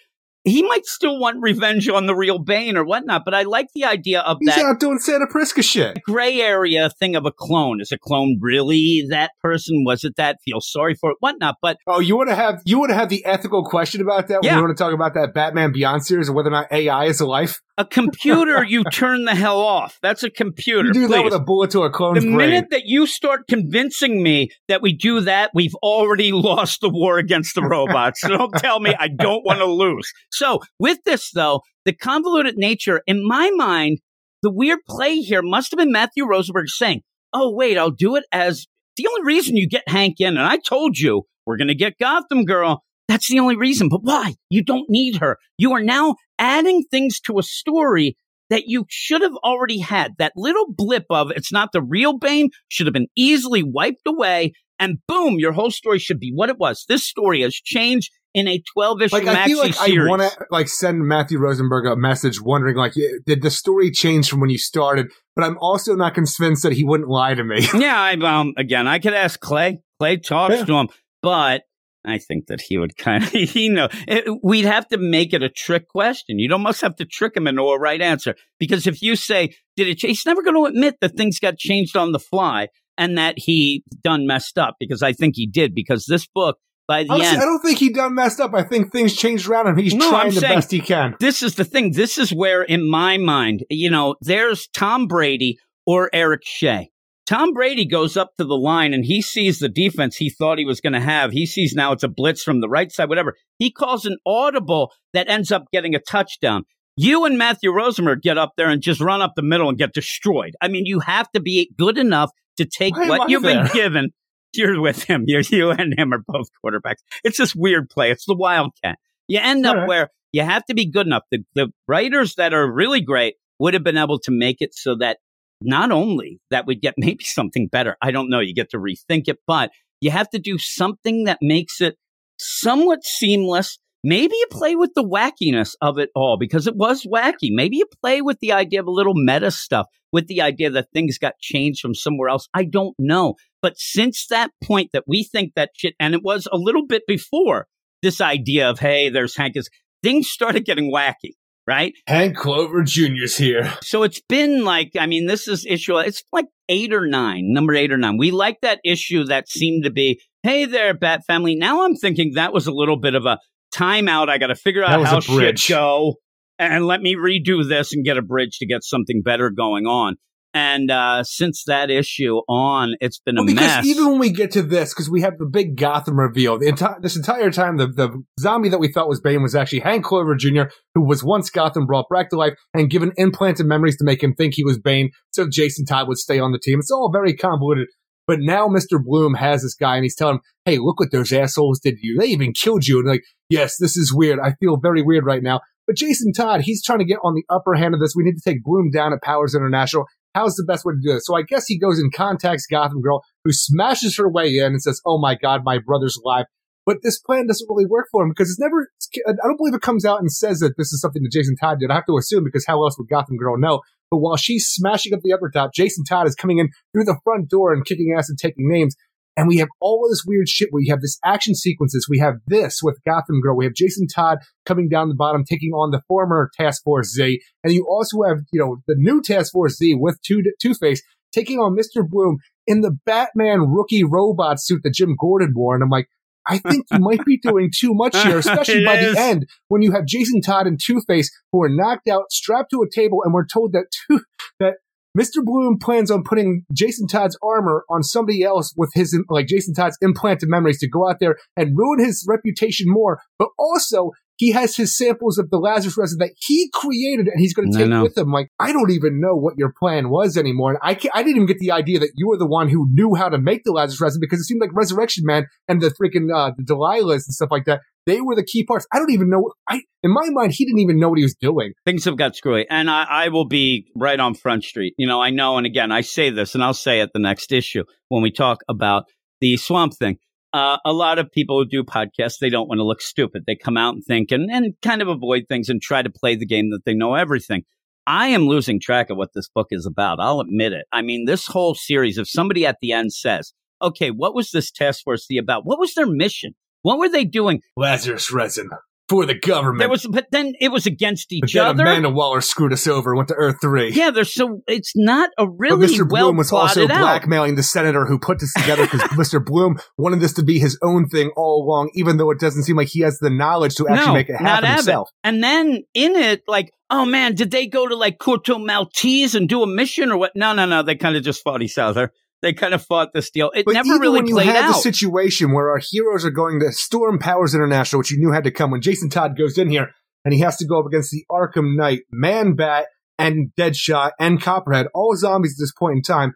he might still want revenge on the real Bane or whatnot, but I like the idea of He's that He's out doing Santa Prisca shit. gray area thing of a clone. Is a clone really that person? Was it that? Feel sorry for it, whatnot. But Oh, you want to have you want to have the ethical question about that Yeah. we want to talk about that Batman Beyond series and whether or not AI is a life. a computer, you turn the hell off. That's a computer. You do that with a bullet to a clone's the brain. minute that you start convincing me that we do that, we've already lost the war against the robots. so don't tell me I don't want to lose. So with this though, the convoluted nature, in my mind, the weird play here must have been Matthew Rosenberg saying, Oh, wait, I'll do it as the only reason you get Hank in. And I told you we're going to get Gotham Girl. That's the only reason. But why? You don't need her. You are now adding things to a story that you should have already had. That little blip of it's not the real Bane should have been easily wiped away. And boom, your whole story should be what it was. This story has changed in a 12 issue like maxi I feel like series. I want to like send Matthew Rosenberg a message wondering like did the story change from when you started? But I'm also not convinced that he wouldn't lie to me. yeah, I, um, again, I could ask Clay. Clay talks Yeah. to him, but I think that he would kind of, he know, it, we'd have to make it a trick question. You'd almost have to trick him into a right answer because if you say, did it change? He's never going to admit that things got changed on the fly and that he done messed up because I think he did because this book by the Honestly, end. I don't think he done messed up. I think things changed around him. He's No, trying I'm the saying- best he can. this is the thing. This is where, in my mind, you know, there's Tom Brady or Eric Shea. Tom Brady goes up to the line and he sees the defense he thought he was going to have. He sees now it's a blitz from the right side, whatever. He calls an audible that ends up getting a touchdown. You and Matthew Rosenberg get up there and just run up the middle and get destroyed. I mean, you have to be good enough to take Why what you've there? been given. You're with him. You're, you and him are both quarterbacks. It's this weird play. It's the Wildcat. You end up right. where you have to be good enough. The, the writers that are really great would have been able to make it so that not only that we get maybe something better. I don't know. You get to rethink it, but you have to do something that makes it somewhat seamless maybe you play with the wackiness of it all because it was wacky. Maybe you play with the idea of a little meta stuff, with the idea that things got changed from somewhere else. I don't know. But since that point that we think that shit, and it was a little bit before this idea of, hey, there's Hank, is, things started getting wacky right? Hank Clover Jr.'s here. So it's been like, I mean, this is issue, it's like eight or nine, number eight or nine. We like that issue that seemed to be, hey there, Bat Family. Now I'm thinking that was a little bit of a timeout. I got to figure out how shit go and let me redo this and get a bridge to get something better going on. And uh, since that issue on, it's been well, a because mess. Even when we get to this, because we have the big Gotham reveal, the enti- this entire time, the, the zombie that we thought was Bane was actually Hank Clover Jr., who was once Gotham brought back to life and given implanted memories to make him think he was Bane, so Jason Todd would stay on the team. It's all very convoluted. But now Mr. Bloom has this guy and he's telling him, hey, look what those assholes did to you. They even killed you. And like, yes, this is weird. I feel very weird right now. But Jason Todd, he's trying to get on the upper hand of this. We need to take Bloom down at Powers International How's the best way to do this? So I guess he goes and contacts Gotham Girl, who smashes her way in and says, "Oh my God, my brother's alive." But this plan doesn't really work for him because it's never. I don't believe it comes out and says that this is something that Jason Todd did. I have to assume because how else would Gotham Girl know? But while she's smashing up the upper top, Jason Todd is coming in through the front door and kicking ass and taking names. And we have all of this weird shit where you have this action sequences. We have this with Gotham Girl. We have Jason Todd coming down the bottom, taking on the former Task Force Z. And you also have, you know, the new Task Force Z with Two, Two-Face taking on Mr. Bloom in the Batman rookie robot suit that Jim Gordon wore. And I'm like, I think you might be doing too much here, especially by is. the end when you have Jason Todd and Two Face who are knocked out, strapped to a table, and we're told that two, that Mr. Bloom plans on putting Jason Todd's armor on somebody else with his, like Jason Todd's implanted memories to go out there and ruin his reputation more. But also, he has his samples of the Lazarus resin that he created and he's going to take with him. Like, I don't even know what your plan was anymore. And I, I didn't even get the idea that you were the one who knew how to make the Lazarus resin because it seemed like Resurrection Man and the freaking, uh, the Delilahs and stuff like that. They were the key parts. I don't even know. I, in my mind, he didn't even know what he was doing. Things have got screwy. And I, I will be right on Front Street. You know, I know. And again, I say this and I'll say it the next issue when we talk about the swamp thing. Uh, a lot of people who do podcasts, they don't want to look stupid. They come out and think and, and kind of avoid things and try to play the game that they know everything. I am losing track of what this book is about. I'll admit it. I mean, this whole series, if somebody at the end says, okay, what was this task force The about? What was their mission? What were they doing? Lazarus resin for the government. There was, but then it was against each but other. Amanda Waller screwed us over. Went to Earth three. Yeah, there's so it's not a really but Mr. well Bloom was also out. blackmailing the senator who put this together because Mr. Bloom wanted this to be his own thing all along, even though it doesn't seem like he has the knowledge to actually no, make it happen himself. It. And then in it, like, oh man, did they go to like Corto Maltese and do a mission or what? No, no, no. They kind of just fought each other they kind of fought this deal. It but never even really when you played had out. the situation where our heroes are going to storm Powers International, which you knew had to come when Jason Todd goes in here and he has to go up against the Arkham Knight, Man Bat, and Deadshot and Copperhead, all zombies at this point in time.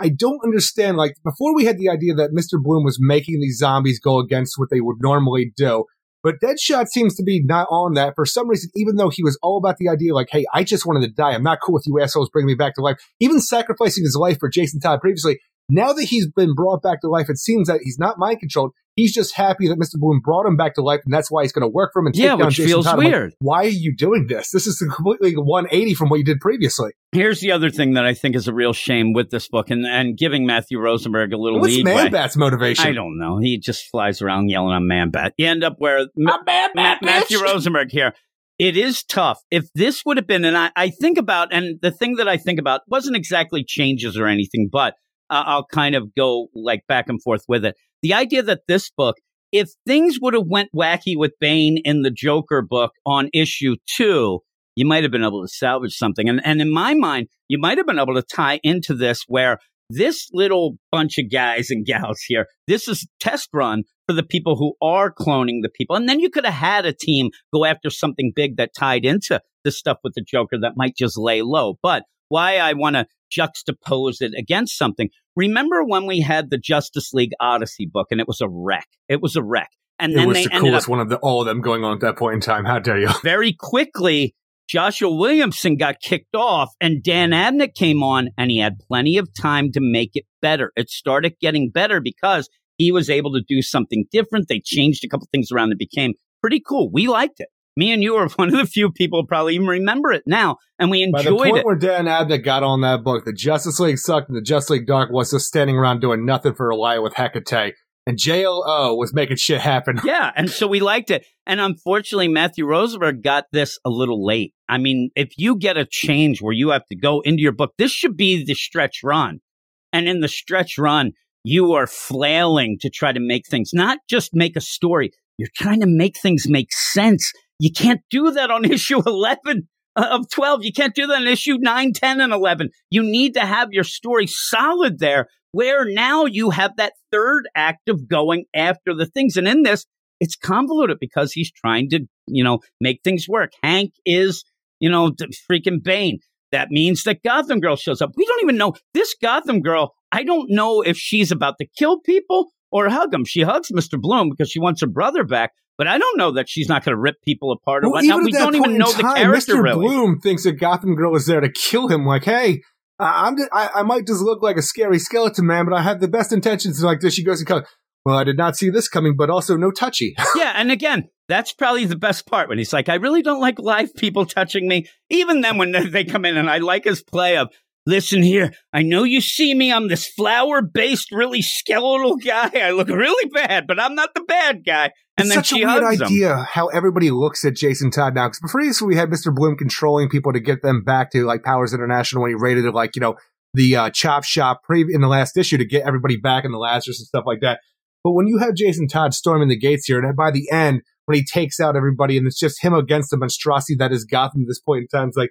I don't understand. Like before, we had the idea that Mister Bloom was making these zombies go against what they would normally do. But Deadshot seems to be not on that for some reason, even though he was all about the idea like, hey, I just wanted to die. I'm not cool with you assholes bringing me back to life. Even sacrificing his life for Jason Todd previously. Now that he's been brought back to life, it seems that he's not mind controlled. He's just happy that Mr. Bloom brought him back to life, and that's why he's going to work for him and take yeah, down which Jason feels Todd. weird. Like, why are you doing this? This is completely 180 from what you did previously. Here's the other thing that I think is a real shame with this book, and, and giving Matthew Rosenberg a little What's lead. Man Bat's motivation? I don't know. He just flies around yelling on Man Bat. You end up where Ma- Man Bat, Ma- Matthew Rosenberg here. It is tough. If this would have been, and I, I think about, and the thing that I think about wasn't exactly changes or anything, but uh, I'll kind of go like back and forth with it. The idea that this book, if things would have went wacky with Bane in the Joker book on issue two, you might have been able to salvage something. And, and in my mind, you might have been able to tie into this where this little bunch of guys and gals here, this is test run for the people who are cloning the people. And then you could have had a team go after something big that tied into the stuff with the Joker that might just lay low. But why I want to juxtapose it against something. Remember when we had the Justice League Odyssey book and it was a wreck? It was a wreck. And it then was they the coolest up one of the, all of them going on at that point in time. How dare you? very quickly. Joshua Williamson got kicked off and Dan Abnett came on and he had plenty of time to make it better. It started getting better because he was able to do something different. They changed a couple things around. It became pretty cool. We liked it. Me and you are one of the few people who probably even remember it now, and we enjoyed By the point it. where Dan Abnett got on that book, the Justice League sucked and the Justice League Dark was just standing around doing nothing for a Elia with Hecate. And JLO was making shit happen. Yeah, and so we liked it. And unfortunately, Matthew Rosenberg got this a little late. I mean, if you get a change where you have to go into your book, this should be the stretch run. And in the stretch run, you are flailing to try to make things, not just make a story, you're trying to make things make sense. You can't do that on issue 11 uh, of 12. You can't do that on issue 9, 10, and 11. You need to have your story solid there, where now you have that third act of going after the things. And in this, it's convoluted because he's trying to, you know, make things work. Hank is, you know, freaking Bane. That means that Gotham Girl shows up. We don't even know this Gotham Girl. I don't know if she's about to kill people or hug him. She hugs Mr. Bloom because she wants her brother back, but I don't know that she's not going to rip people apart or Well, whatnot. even We don't even know in the time, character Mr. really. Bloom thinks that Gotham Girl is there to kill him. Like, hey, I- I'm just, I, I might just look like a scary skeleton man, but I have the best intentions. And like this, she goes and goes, well, I did not see this coming, but also no touchy. yeah, and again, that's probably the best part when he's like, I really don't like live people touching me. Even then, when they come in, and I like his play of, listen here, I know you see me. I'm this flower based, really skeletal guy. I look really bad, but I'm not the bad guy. And it's then such she a weird hugs him. idea how everybody looks at Jason Todd now. Because before this, we had Mr. Bloom controlling people to get them back to like Powers International when he raided like you know the uh, chop shop pre- in the last issue to get everybody back in the Lazarus and stuff like that. But when you have Jason Todd storming the gates here, and by the end when he takes out everybody, and it's just him against the monstrosity that is Gotham at this point in time, it's like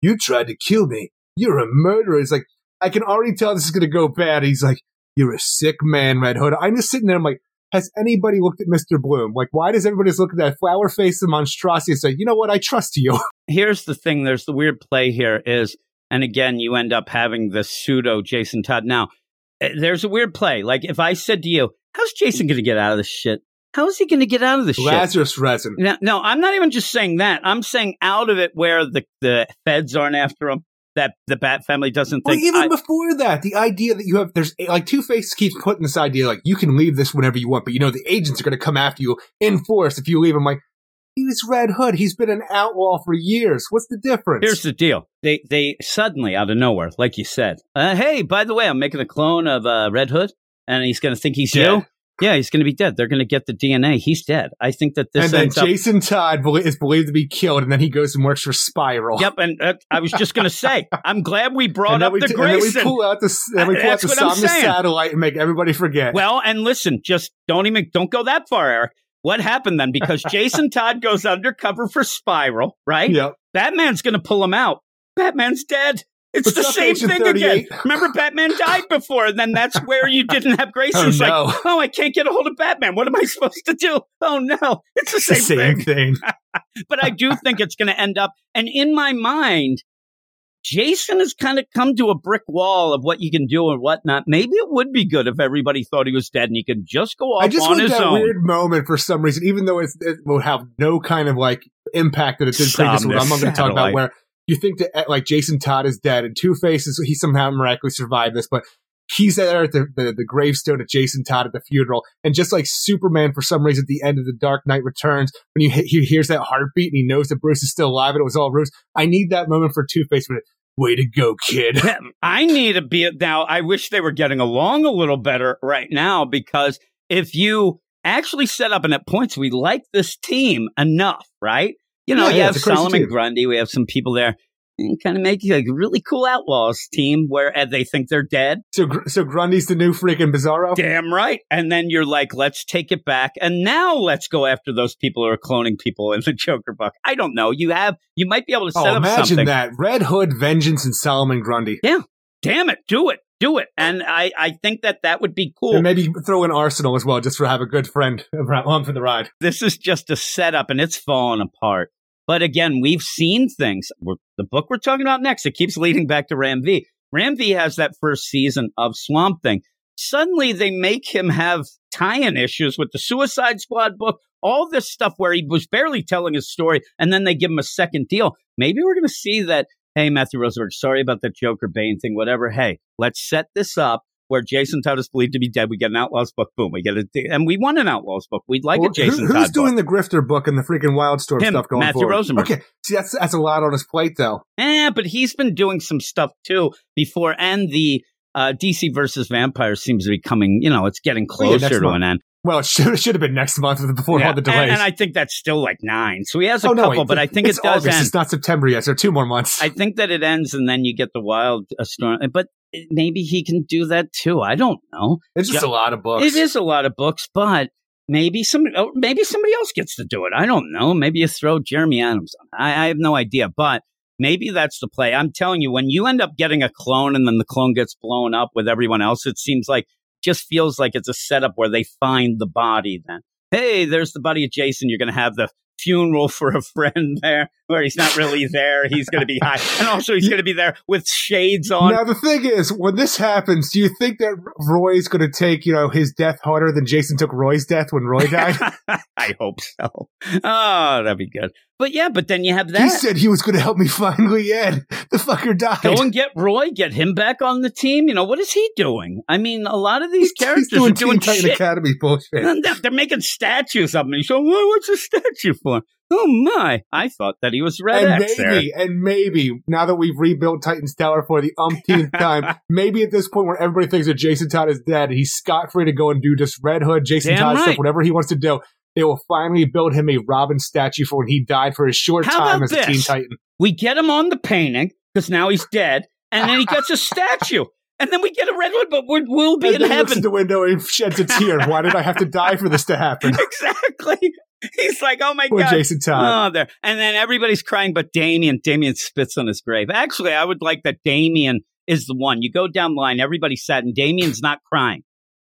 you tried to kill me. You're a murderer. It's like I can already tell this is going to go bad. He's like, you're a sick man, Red Hood. I'm just sitting there. I'm like has anybody looked at Mr. Bloom? Like, why does everybody just look at that flower face of monstrosity and say, you know what, I trust you? Here's the thing there's the weird play here is, and again, you end up having the pseudo Jason Todd. Now, eh, there's a weird play. Like, if I said to you, how's Jason going to get out of this shit? How is he going to get out of this shit? Lazarus resin. No, no, I'm not even just saying that. I'm saying out of it where the, the feds aren't after him, that the Bat family doesn't think Well, think. even I- before that, the idea that you have, there's like Two Face keeps putting this idea like you can leave this whenever you want, but you know the agents are going to come after you in force if you leave. I'm like, he's Red Hood. He's been an outlaw for years. What's the difference? Here's the deal. They they suddenly out of nowhere, like you said, uh, hey, by the way, I'm making a clone of uh, Red Hood, and he's going to think he's you. Yeah, he's going to be dead. They're going to get the DNA. He's dead. I think that this and then ends up. Jason Todd is believed to be killed, and then he goes and works for Spyral. Yep, and uh, I was just going to say, I'm glad we brought And up we, the t- and then we Grayson. pull out the, then we Uh, pull out the Somnus satellite and make everybody forget. Well, and listen, just don't even don't go that far, Eric. What happened then? Because Jason Todd goes undercover for Spyral, right? yep. Batman's going to pull him out. Batman's dead. It's What's the same thing again. Remember, Batman died before, and then that's where you didn't have Grayson. Oh, It's no. like, oh, I can't get a hold of Batman. What am I supposed to do? Oh no, it's the same, same thing. thing. But I do think it's going to end up. And in my mind, Jason has kind of come to a brick wall of what you can do and whatnot. Maybe it would be good if everybody thought he was dead and he could just go off I just on want his that own. weird moment for some reason, even though it's, it will have no kind of like impact that it did previous. What I'm not going to talk about where you think that uh, like Jason Todd is dead and Two Face is he somehow miraculously survived this, but he's there at the, the the gravestone of Jason Todd at the funeral, and just like Superman for some reason at the end of the Dark Knight Returns, when you he hears that heartbeat and he knows that Bruce is still alive and it was all Bruce. I need that moment for Two Face. Way to go, kid! I need to be now. I wish they were getting along a little better right now because if you actually set up and at points we like this team enough, right? You know, Yeah, you yeah, have a Solomon. Grundy, we have some people there. Kind of make you like a really cool outlaws team where uh, they think they're dead. So so Grundy's the new freaking Bizarro. Damn right. And then you're like, let's take it back. And now let's go after those people who are cloning people in the Joker book. I don't know. You have, you might be able to set Oh, up imagine something. that Red Hood, Vengeance, and Solomon Grundy. Yeah. Damn it. Do it. Do it. And I, I think that that would be cool. And maybe throw in Arsenal as well, just for have a good friend along for the ride. this is just a setup and it's falling apart. But again, we've seen things. We're, the book we're talking about next, it keeps leading back to Ram V. Ram V has that first season of Swamp Thing. Suddenly they make him have tie-in issues with the Suicide Squad book, all this stuff where he was barely telling his story, and then they give him a second deal. Maybe we're going to see that, hey, Matthew Rosenberg, sorry about the Joker Bane thing, whatever. Hey, let's set this up where Jason Todd is believed to be dead. We get an Outlaws book. Boom. We get a, and we want an Outlaws book. We'd like Well, a Jason who- who's Todd doing book. the Grifter book and the freaking Wildstorm Him, stuff going on? Matthew forward? Rosenberg. Okay, see that's that's a lot on his plate though. Eh, but he's been doing some stuff too before, and the uh, DC versus Vampire seems to be coming. You know, it's getting Oh, yeah, closer to month. an end. Well, it should, it should have been next month before Yeah, all the and, delays. and I think that's still like nine. So he has a oh no, couple, wait, but I think it's it does August. end. It's not September yet. So two more months. I think that it ends, and then you get the wild uh, storm. But maybe he can do that too. I don't know. it's just yeah. a lot of books. It is a lot of books, but maybe somebody, oh, maybe somebody else gets to do it. I don't know. Maybe you throw Jeremy Adams on. I, I have no idea, but maybe that's the play. I'm telling you, when you end up getting a clone and then the clone gets blown up with everyone else, it seems like just feels like it's a setup where they find the body. Then, hey, there's the body of Jason. You're going to have the funeral for a friend there where he's not really there. He's going to be high. And also he's going to be there with shades on. Now the thing is, when this happens, do you think that Roy's going to take you know his death harder than Jason took Roy's death when Roy died? I hope so. Oh, that'd be good. But yeah, but then you have that. he said he was going to help me find Lian. The fucker died. Go and get Roy, get him back on the team. You know, what is he doing? I mean, a lot of these He's characters doing are doing Titan shit. Academy bullshit. And They're, making statues of going, well, what's a statue for? Oh my! I thought that he was Red and X there. maybe, and maybe, now that we've rebuilt Titan's Tower for the umpteenth time, maybe at this point where everybody thinks that Jason Todd is dead, he's scot free to go and do just Red Hood, Jason Damn Todd right. stuff, whatever he wants to do. They will finally build him a Robin statue for when he died for his short How time as a Teen? Titan. We get him on the painting because now he's dead, and then he gets a statue, and then we get a Red Hood, but we're, we'll be And in then he looks heaven. at the window and sheds a tear. Why did I have to die for this to happen? exactly. He's like, oh my Poor god. Jason Todd. Oh, there. And then everybody's crying, but Damien, Damien spits on his grave. Actually, I would like that Damien is the one. You go down the line, everybody's sad, and Damien's not crying.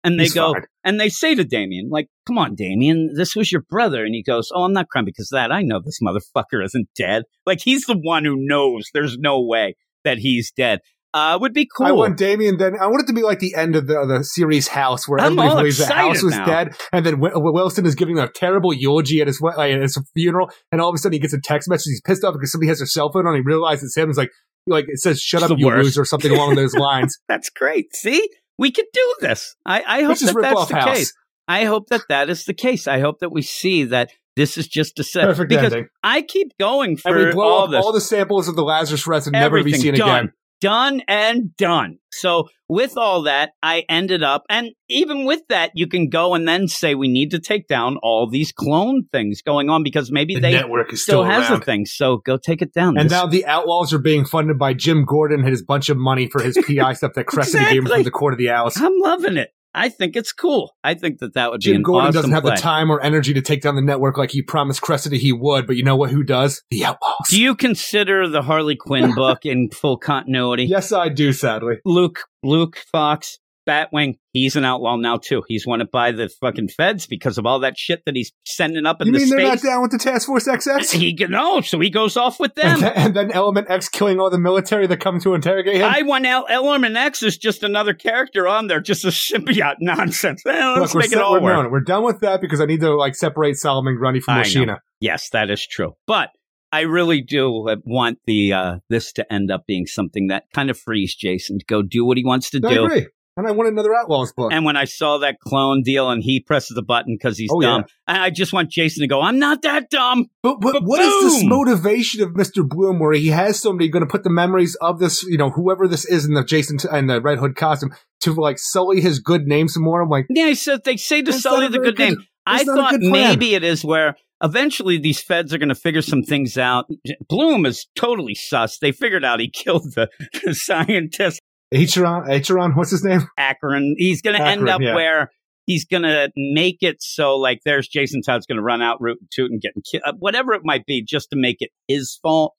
And they He's go, fine. and they say to Damien, like, come on, Damien, this was your brother. And he goes, oh, I'm not crying because of that. I know this motherfucker isn't dead. Like, he's the one who knows there's no way that he's dead. Uh, would be cool. I want Damien. Then I want it to be like the end of the, the series House, where I'm everybody believes the house was now. dead, and then Wi- Wilson is giving a terrible eulogy at his like, at his funeral, and all of a sudden he gets a text message. He's pissed off because somebody has their cell phone on. He realizes it's him. It's like like it says "Shut It's up, you worst. loser" or something along those lines. That's great. See, we could do this. I, I hope that that's the House. case. I hope that that is the case. I hope that we see that this is just a set. Perfect because ending. I keep going And we blow all up this. all the samples of the Lazarus resin never to be seen done. again. Done and done. So with all that, I ended up, and even with that, you can go and then say we need to take down all these clone things going on because maybe The they network is still still, has around. the thing. So go take it down. And This- now the Outlaws are being funded by Jim Gordon and his bunch of money for his PI stuff that Cressida gave him from the Court of the Owls. I'm loving it. I think it's cool. I think that that would be Jim an Gordon awesome doesn't have play. the time or energy to take down the network like he promised Cressida he would, but you know what? Who does? The Outlaws. Do you consider the Harley Quinn book in full continuity? yes, I do. Sadly, Luke, Luke Fox, Batwing, he's an outlaw now too. He's wanted by the fucking feds because of all that shit that he's sending up in you the street. You mean they're not down with the Task Force XX? He no, so he goes off with And them. then, and then Element X killing all the military that come to interrogate him. I want El- Element X is just another character on there, just a symbiote nonsense. Eh, let's Look, we're, make it set- all we're, work. no, we're done with that because I need to like separate Solomon Grundy from I. Machina. Yes, that is true. But I really do uh, want the uh, this to end up being something that kind of frees Jason to go do what he wants to I do. agree. And I want another Outlaws book. And when I saw that clone deal and he presses the button because he's Oh, dumb, and I just want Jason to go, I'm not that dumb. But, but But what is this motivation of Mr. Bloom where he has somebody going to put the memories of this, you know, whoever this is in the Jason t- and the Red Hood costume to like sully his good name some more? I'm like, Yeah, he said they say to Sully the very good name. good- I that's not a thought maybe it is where eventually these feds are going to figure some things out. Bloom is totally sus. They figured out he killed the, the scientist Acheron, Acheron, what's his name? Akron. He's going to end up yeah. where he's going to make it so like there's Jason Todd's going to run out root and toot and get killed, uh, whatever it might be, just to make it his fault.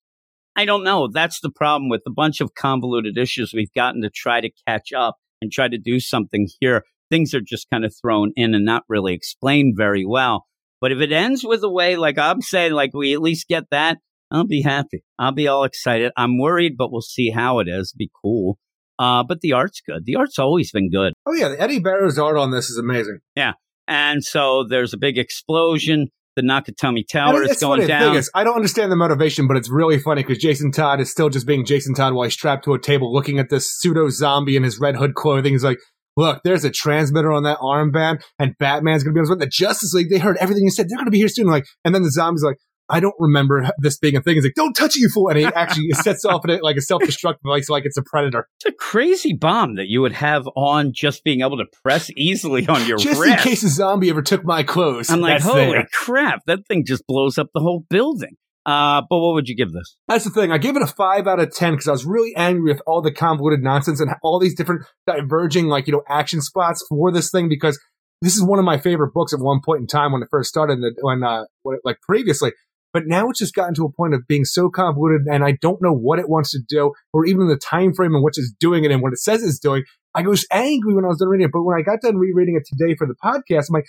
I don't know. That's the problem with a bunch of convoluted issues we've gotten to try to catch up and try to do something here. Things are just kind of thrown in and not really explained very well. But if it ends with a way, like I'm saying, like we at least get that, I'll be happy. I'll be all excited. I'm worried, but we'll see how it is. Be cool. Uh, but the art's good. The art's always been good. Oh yeah, Eddy Barrows' art on this is amazing. Yeah, and so there's a big explosion. The Nakatomi Tower is going funny, down. is, I don't understand the motivation, but it's really funny because Jason Todd is still just being Jason Todd while he's strapped to a table looking at this pseudo zombie in his Red Hood clothing. He's like, look, there's a transmitter on that armband, and Batman's going to be on the Justice League. They heard everything you said. They're going to be here soon. Like, and then the zombies like, I don't remember this being a thing. He's like, don't touch it, you fool. And he actually sets off in it like a self-destruct device, like it's a predator. It's a crazy bomb that you would have on just being able to press easily on your just wrist. in case a zombie ever took my clothes. I'm like, holy there. crap, that thing just blows up the whole building. Uh, but what would you give this? That's the thing. I gave it a five out of ten because I was really angry with all the convoluted nonsense and all these different diverging, like you know, action spots for this thing. Because this is one of my favorite books at one point in time when it first started, and when uh, when it, like previously. But now it's just gotten to a point of being so convoluted, and I don't know what it wants to do, or even the time frame in which it's doing it and what it says it's doing. I was angry when I was done reading it, but when I got done rereading it today for the podcast, I'm like,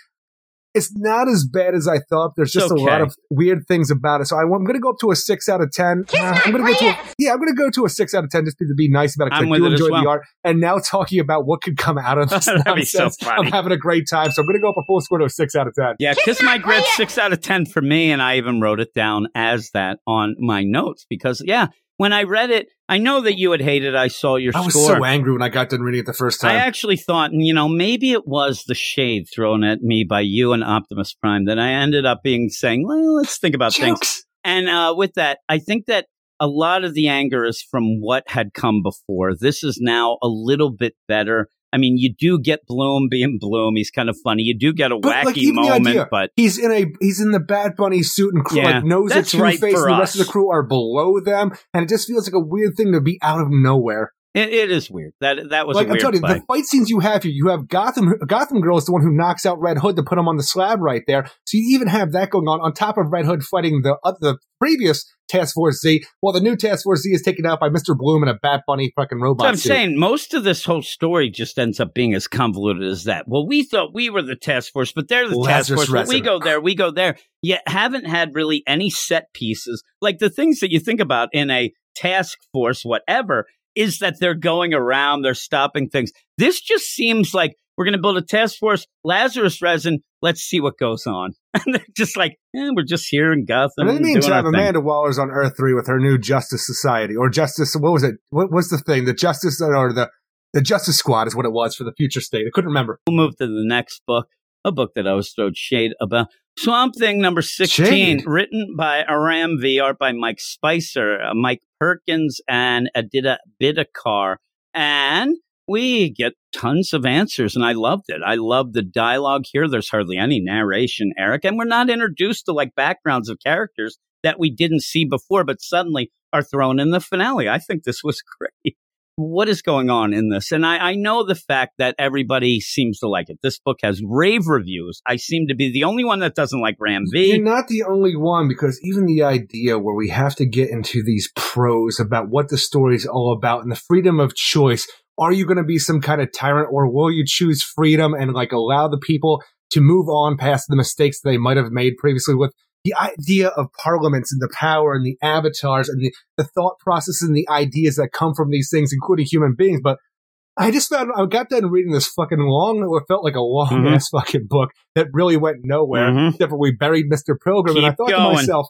it's not as bad as I thought. There's just okay. a lot of weird things about it. So I, am going to go up to a six out of ten. Uh, I'm going to go to a, yeah, I'm going to go to a six out of ten just to be nice about it. 'cause I'm I do it as enjoy well. the art. And now talking about what could come out of this That'd be so funny. I'm having a great time. So I'm going to go up a full score to a six out of ten. Yeah, Kiss My Grit, six out of 10 for me. And I even wrote it down as that on my notes because, yeah, when I read it, I know that you had hated. I saw your I was score. so angry when I got done reading it the first time. I actually thought, you know, maybe it was the shade thrown at me by you and Optimus Prime that I ended up being saying, well, let's think about things. And uh, with that, I think that a lot of the anger is from what had come before. This is now a little bit better. I mean, you do get Bloom being Bloom. He's kind of funny. You do get a But, wacky like, moment, but He's in a he's in the Bat Bunny suit and crew, Yeah, like knows that's Two right Face for and the rest of the crew are below them, and it just feels like a weird thing to be out of nowhere. It, it is weird. That that was like I'm telling you, the fight scenes you have here, you have Gotham. Gotham Girl is the one who knocks out Red Hood to put him on the slab right there. So you even have that going on on top of Red Hood fighting the uh, the previous Task Force Z, while the new Task Force Z is taken out by Mister Bloom and a Bat Bunny fucking robot. So I'm suit. saying most of this whole story just ends up being as convoluted as that. Well, we thought we were the task force, but they're the task force. But we go there, we go there. You haven't had really any set pieces. Like the things that you think about in a task force, whatever, is that they're going around, they're stopping things. This just seems like we're going to build a task force, Lazarus resin. Let's see what goes on. And they're just like, eh, we're just here in Gotham. And in the meantime, thing. Amanda Waller's on Earth Three with her new Justice Society or Justice. What was it? What was the thing? The Justice or the the Justice Squad is what it was for the future state. I couldn't remember. We'll move to the next book, a book that I was throwed shade about. Swamp Thing number 16, Shade? written by Aram V, art by Mike Spicer, uh, Mike Perkins, and Aditya Bidikar. And we get tons of answers, and I loved it. I love the dialogue here. There's hardly any narration, Eric, and we're not introduced to like backgrounds of characters that we didn't see before, but suddenly are thrown in the finale. I think this was great what is going on in this? And I, I know the fact that everybody seems to like it. This book has rave reviews. I seem to be the only one that doesn't like Ram You're V. not the only one because even the idea where we have to get into these pros about what the story is all about and the freedom of choice. Are you going to be some kind of tyrant or will you choose freedom and like allow the people to move on past the mistakes they might have made previously with the idea of parliaments and the power and the avatars and the, the thought process and the ideas that come from these things, including human beings. But I just found I got done reading this fucking long, what felt like a long Mhm. ass fucking book that really went nowhere. Mhm. Except for we buried Mr. Pilgrim, and I thought going. to myself,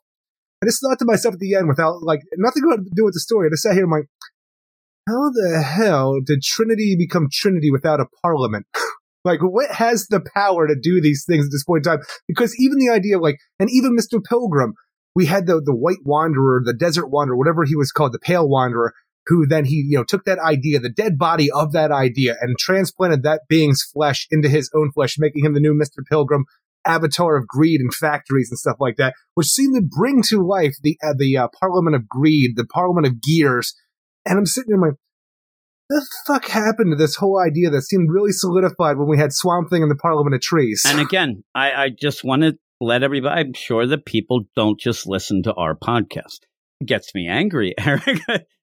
I just thought to myself at the end, without like nothing to do with the story. I just sat here, and I'm like, how the hell did Trinity become Trinity without a parliament? like, what has the power to do these things at this point in time? Because even the idea of like, and even Mr. Pilgrim, we had the the White Wanderer, the Desert Wanderer, whatever he was called, the Pale Wanderer, who then he you know took that idea, the dead body of that idea, and transplanted that being's flesh into his own flesh, making him the new Mr. Pilgrim, avatar of greed and factories and stuff like that, which seemed to bring to life the uh, the uh, Parliament of Greed, the Parliament of Gears. And I'm sitting there, like, the fuck happened to this whole idea that seemed really solidified when we had Swamp Thing in the Parliament of Trees? And again, I, I just want to let everybody, I'm sure that people don't just listen to our podcast. It gets me angry, Eric.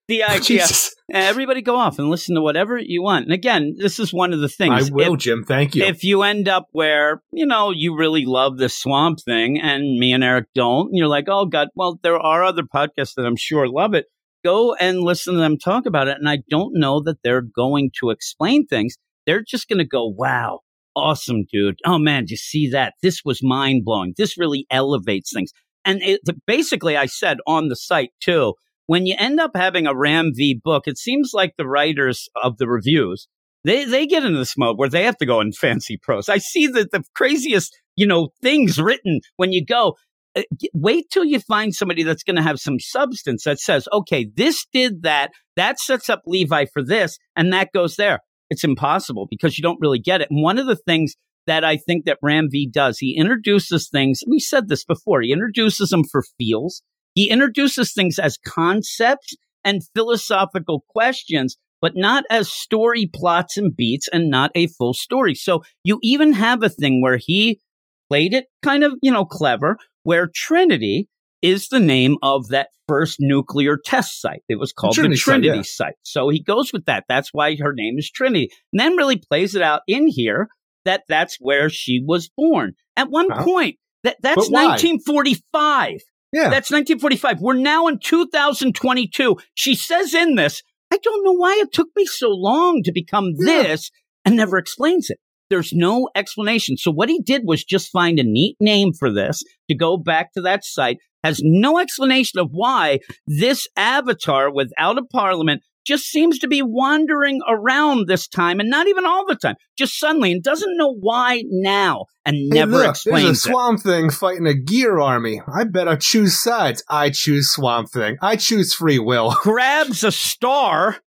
the oh, idea, Jesus. everybody go off and listen to whatever you want. And again, this is one of the things. I will, If- Jim. Thank you. If you end up where, you know, you really love the swamp thing and me and Eric don't, and you're like, oh God, well, there are other podcasts that I'm sure love it. Go and listen to them talk about it. And I don't know that they're going to explain things. They're just going to go, wow, awesome, dude. Oh man, you see that? This was mind blowing. This really elevates things. And it, basically, I said on the site too, when you end up having a Ram V book, it seems like the writers of the reviews they they get into this mode where they have to go in fancy prose. I see that the craziest you know things written when you go. Uh, wait till you find somebody that's going to have some substance that says, okay, this did that. That sets up Levi for this, and that goes there. It's impossible because you don't really get it. And one of the things that I think that Ram V does, he introduces things. We said this before. He introduces them for feels. He introduces things as concepts and philosophical questions but not as story plots and beats and not a full story. So you even have a thing where he played it kind of, you know, clever, where Trinity is the name of that first nuclear test site. It was called the Trinity, the Trinity site, yeah. site. So he goes with that. That's why her name is Trinity. And then really plays it out in here that that's where she was born. At one huh? point, that that's 1945. Yeah. That's 1945. We're now in 2022. She says in this, I don't know why it took me so long to become yeah. this and never explains it. There's no explanation. So what he did was just find a neat name for this to go back to that site. Has no explanation of why this avatar without a parliament just seems to be wandering around this time and not even all the time, just suddenly and doesn't know why now and hey, never look, explains There's a Swamp it. Thing fighting a gear army. I better choose sides. I choose Swamp Thing. I choose free will. Grabs a star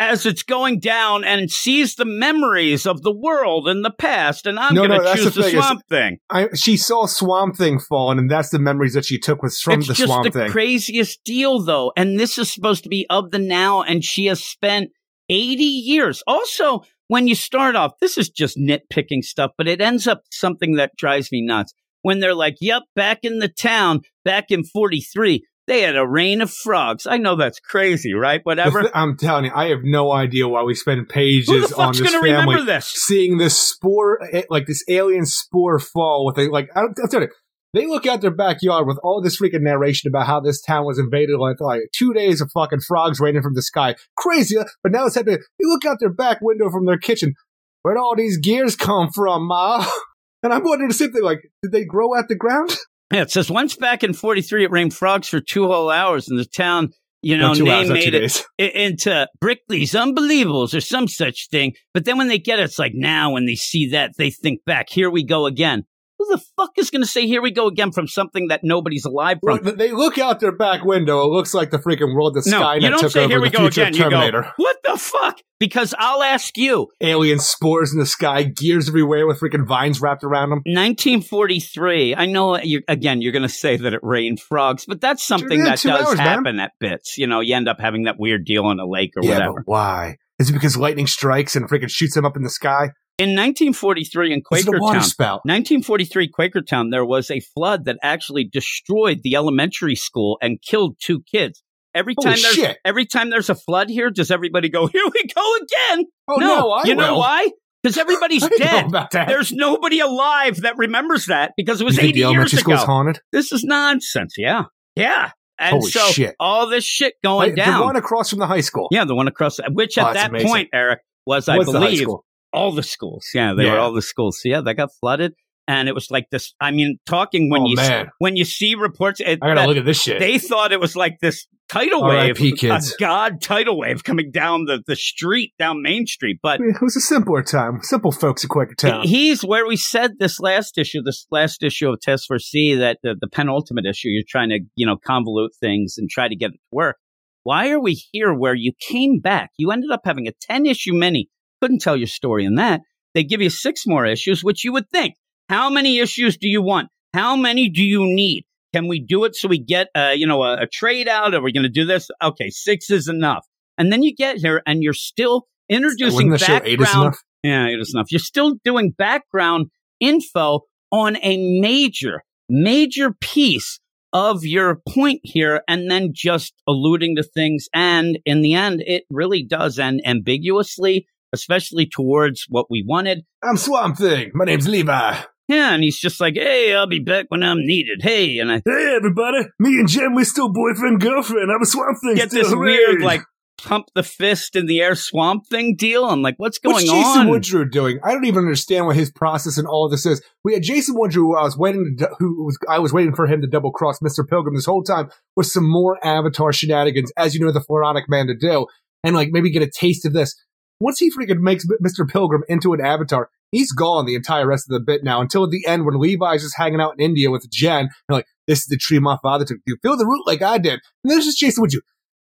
as it's going down and sees the memories of the world in the past, and I'm no, going to no, choose the, the Swamp Thing. I, she saw Swamp Thing fall, and that's the memories that she took was from it's the Swamp the Thing. craziest deal, though, and this is supposed to be of the now, and she has spent 80 years. Also, when you start off, this is just nitpicking stuff, but it ends up something that drives me nuts. When they're like, yep, back in the town, back in 43, they had a rain of frogs. I know that's crazy, right? Whatever. I'm telling you, I have no idea why we spend pages on this family this? seeing this spore, eh, like this alien spore fall with a like. I'll, I'll tell you, they look out their backyard with all this freaking narration about how this town was invaded like, like two days of fucking frogs raining from the sky. Crazy, but now it's happening. They look out their back window from their kitchen. Where'd all these gears come from, Ma? And I'm wondering the same thing. Like, did they grow out the ground? Yeah, it says once back in 43, it rained frogs for two whole hours, and the town, you know, name hours, made it, it, into Brickley's Unbelievables or some such thing. But then when they get it, it's like now when they see that, they think back, here we go again. Who the fuck is going to say, here we go again from something that nobody's alive from? They look out their back window. It looks like the freaking world that no, Skynet you don't took say, over here we the go future again. Terminator. You go, what the fuck? Because I'll ask you. Alien spores in the sky, gears everywhere with freaking vines wrapped around them. 1943. I know, uh, you, again, you're going to say that it rained frogs, but that's something that does hours, happen man. at bits. You know, you end up having that weird deal in a lake or yeah, whatever. why? Is it because lightning strikes and freaking shoots them up in the sky? In 1943 in Quakertown, 1943 Quakertown, there was a flood that actually destroyed the elementary school and killed two kids. Every Holy time there's shit. every time there's a flood here, does everybody go, "Here we go again"? Oh no, no you will. know why? Because everybody's dead. There's nobody alive that remembers that because it was you 80 years ago. haunted? This is nonsense. Yeah, yeah. And Holy so shit. all this shit going down. The one across from the high school. Yeah, the one across. Which at oh, that amazing. point, Eric was, I What's believe, all the schools. Yeah, they Yeah. were all the schools. So yeah, they got flooded, and it was like this. I mean, talking when Oh, you man. when you see reports, it, I gotta look at this shit. they thought it was like this tidal wave, a god tidal wave coming down the the street, down Main Street. But it was a simpler time. Simple folks at Quakertown. He's where we said this last issue, this last issue of Task Force Z, that the, the penultimate issue, you're trying to, you know, convolute things and try to get it to work. Why are we here where you came back? You ended up having a 10 issue mini. Couldn't tell your story in that. They give you six more issues, which you would think, how many issues do you want? How many do you need? Can we do it so we get, uh, you know, a, a trade out? Are we going to do this? Okay, six is enough. And then you get here and you're still introducing Wasn't the show eight is background enough? yeah, it is enough. You're still doing background info on a major, major piece of your point here and then just alluding to things. And in the end, it really does end ambiguously, especially towards what we wanted. I'm Swamp Thing. My name's Levi. Yeah, and he's just like, hey, I'll be back when I'm needed. Hey, and I Hey, everybody. Me and Jen, we're still boyfriend girlfriend. I'm a Swamp Thing. get still. this Hooray. weird, like, pump the fist in the air swamp thing deal. I'm like, what's going What's Jason on? Woodrue doing? I don't even understand what his process and all of this is. We had Jason Woodrue, who I was waiting to, who was I was waiting for him to double cross Mr. Pilgrim this whole time with some more Avatar shenanigans, as you know the Floronic Man to do, and like maybe get a taste of this. Once he freaking makes Mr. Pilgrim into an avatar, he's gone the entire rest of the bit now until the end when Levi's just hanging out in India with Jen. And like, this is the tree my father took. You feel the root like I did. And there's just Jason you.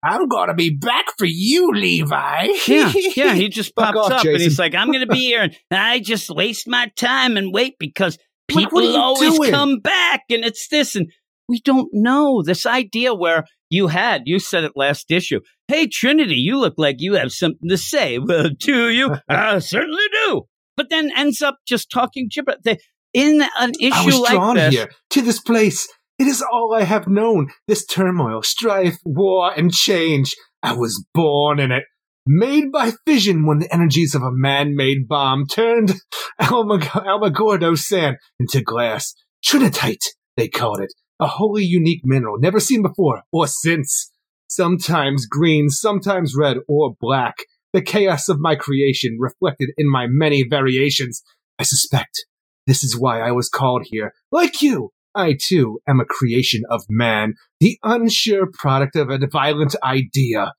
I'm gonna be back for you, Levi. yeah, yeah. He just pops off, up and Jason. he's like, "I'm going to be here, and I just waste my time and wait because people you always doing? come back, and it's this, and we don't know this idea where you had you said it last issue. Hey, Trinity, you look like you have something to say. Well, do you? I certainly do. But then ends up just talking gibberish. They- In an issue I was like drawn this, here to this place. It is all I have known. This turmoil, strife, war, and change. I was born in it. Made by fission when the energies of a man-made bomb turned Alamogordo sand into glass. Trinitite, they called it. A wholly unique mineral, never seen before or since. Sometimes green, sometimes red or black. The chaos of my creation reflected in my many variations. I suspect this is why I was called here. Like you, I too am a creation of man, the unsure product of a violent idea.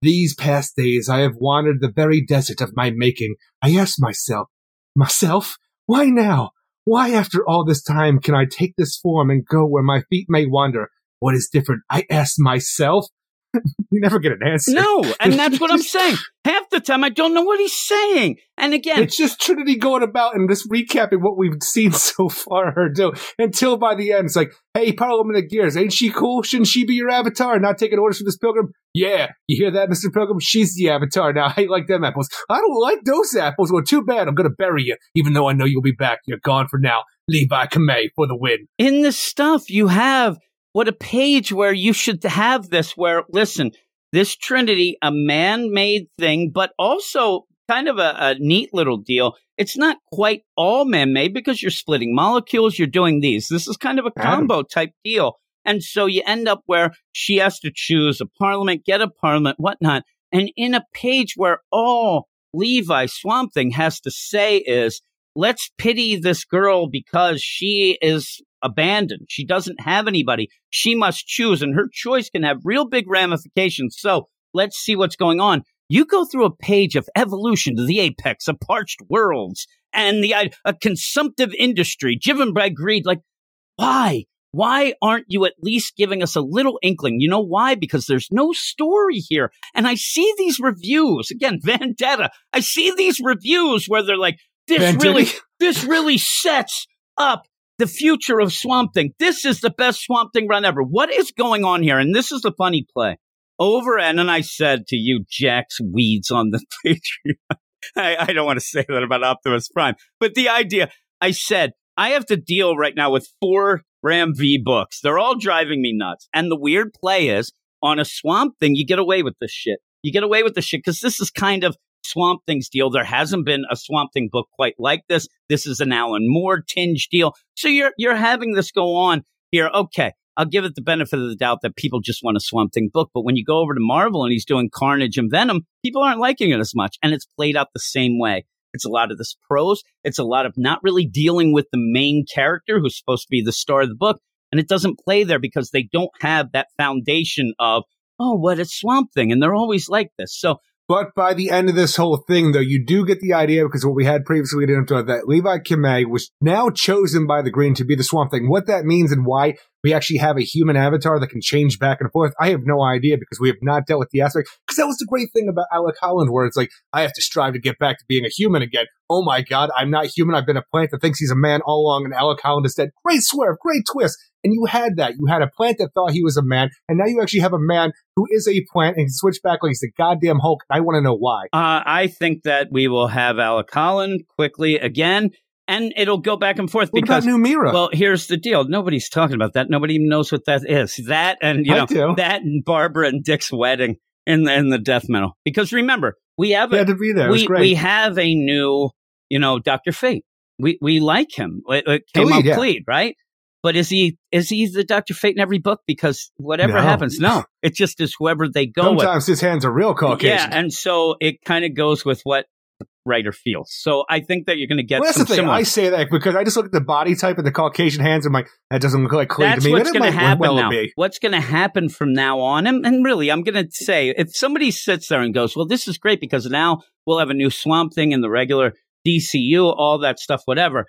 These past days I have wandered the very desert of my making. I ask myself, myself, why now? Why after all this time can I take this form and go where my feet may wander? What is different? I ask myself. you never get an answer. no, and that's what I'm saying. Half the time, I don't know what he's saying. And again, It's just Trinity going about and just recapping what we've seen so far her do until by the end it's like, hey, Parliament of Gears, ain't she cool? Shouldn't she be your avatar? Not taking orders from this pilgrim? Yeah, you hear that, Mr. Pilgrim? She's the avatar now. I like them apples. I don't like those apples. Well, too bad. I'm gonna bury you, even though I know you'll be back. You're gone for now. Levi Kamei for the win. in this stuff you have what a page where you should have this where listen this trinity a man-made thing but also kind of a, a neat little deal. It's not quite all man-made because you're splitting molecules you're doing these. This is kind of a combo type deal. And so you end up where she has to choose a parliament get a parliament whatnot. And in a page where all levi swamp thing has to say is let's pity this girl because she is abandoned. She doesn't have anybody. She must choose, and her choice can have real big ramifications. So let's see what's going on. You go through a page of evolution to the apex of parched worlds and the uh, a consumptive industry driven by greed. Like, why? Why aren't you at least giving us a little inkling? You know why? Because there's no story here. And I see these reviews again, Vendetta. I see these reviews where they're like, this Vendetta. really, this really sets up the future of Swamp Thing. This is the best Swamp Thing run ever. What is going on here? And this is the funny play. Over and then I said to you, Jack's weeds on the Patreon. I, I don't want to say that about Optimus Prime, but the idea I said I have to deal right now with four Ram V books. They're all driving me nuts. And the weird play is on a Swamp Thing, you get away with this shit. You get away with the shit because this is kind of Swamp Thing's deal. There hasn't been a Swamp Thing book quite like this. This is an Alan Moore tinge deal. So you're you're having this go on here. Okay, I'll give it the benefit of the doubt that people just want a Swamp Thing book. But when you go over to Marvel and he's doing Carnage and Venom, people aren't liking it as much, and it's played out the same way. It's a lot of this prose. It's a lot of not really dealing with the main character who's supposed to be the star of the book. And it doesn't play there because they don't have that foundation of, oh, what a swamp thing. And they're always like this. So But by the end of this whole thing, though, you do get the idea because what we had previously up to that Levi Kamei was now chosen by the Green to be the Swamp Thing. What that means and why we actually have a human avatar that can change back and forth, I have no idea because we have not dealt with the aspect. Because that was the great thing about Alec Holland, where it's like, I have to strive to get back to being a human again. Oh my God, I'm not human. I've been a plant that thinks he's a man all along, and Alec Holland is dead. Great swerve, great twist. And you had that. You had a plant that thought he was a man, and now you actually have a man who is a plant and can switch back like he's the goddamn Hulk. I want to know why. Uh, I think that we will have Alec Holland quickly again, and it'll go back and forth What because. about New Mira? Well, here's the deal. Nobody's talking about that. Nobody even knows what that is. That and you I know do. that and Barbara and Dick's wedding in the, in the death metal. Because remember, we have a, to be there. We we have a new, you know, Doctor Fate. We we like him. It, it came Khalid, out yeah. Right? But is he is he the Doctor Fate in every book? Because whatever No. happens, no, it just is whoever they go with. Sometimes his hands are real Caucasian. Yeah, and so it kind of goes with what writer feels. So I think that you're going to get Well, that's some the thing. similar. I say that because I just look at the body type and the Caucasian hands. and I'm like, that doesn't look like Clay That's to me. what's going to happen well now. be. What's going to happen from now on? And, and really, I'm going to say if somebody sits there and goes, well, this is great because now we'll have a new Swamp Thing in the regular DCU, all that stuff, whatever.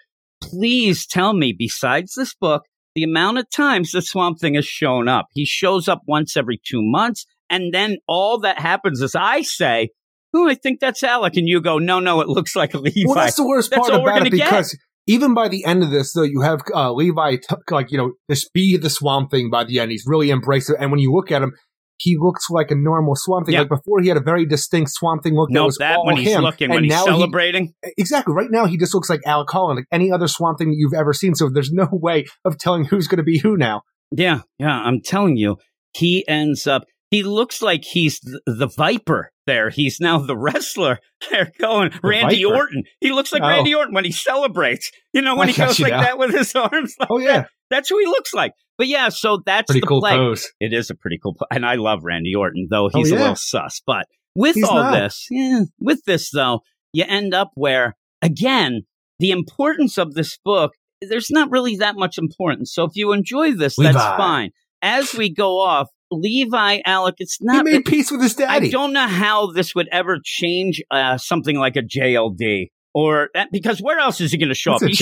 Please tell me, besides this book, the amount of times the Swamp Thing has shown up. He shows up once every two months. And then all that happens is I say, Oh, I think that's Alec. And you go, no, no, it looks like Levi. Well, that's the worst That's part about it gonna get. because even by the end of this, though, you have uh, Levi t- like you know just be the Swamp Thing by the end. He's really embraced it, and when you look at him, he looks like a normal Swamp Thing. Like before, he had a very distinct Swamp Thing look. that no, was that all when he's him. looking, and when he's celebrating. He, exactly. Right now, he just looks like Alec Holland, like any other Swamp Thing that you've ever seen. So there's no way of telling who's going to be who now. Yeah, yeah, I'm telling you, he ends up. He looks like he's th- the Viper. There, he's now the wrestler. They're going Randy Viper? Orton. He looks like Oh. Randy Orton when he celebrates. You know, when I he goes like now. that with his arms. Like Oh yeah, that. that's who he looks like. But yeah, so that's pretty the cool play. pose. It is a pretty cool, po- and I love Randy Orton, though Oh, he's a little sus. But with He's all not. this, yeah, with this though, you end up where again the importance of this book. There's not really that much importance. So if you enjoy this, that's fine. As we go off, Levi, Alec, it's not. He made peace with his daddy. I don't know how this would ever change uh, something like a JLD or because where else is he going to show up? He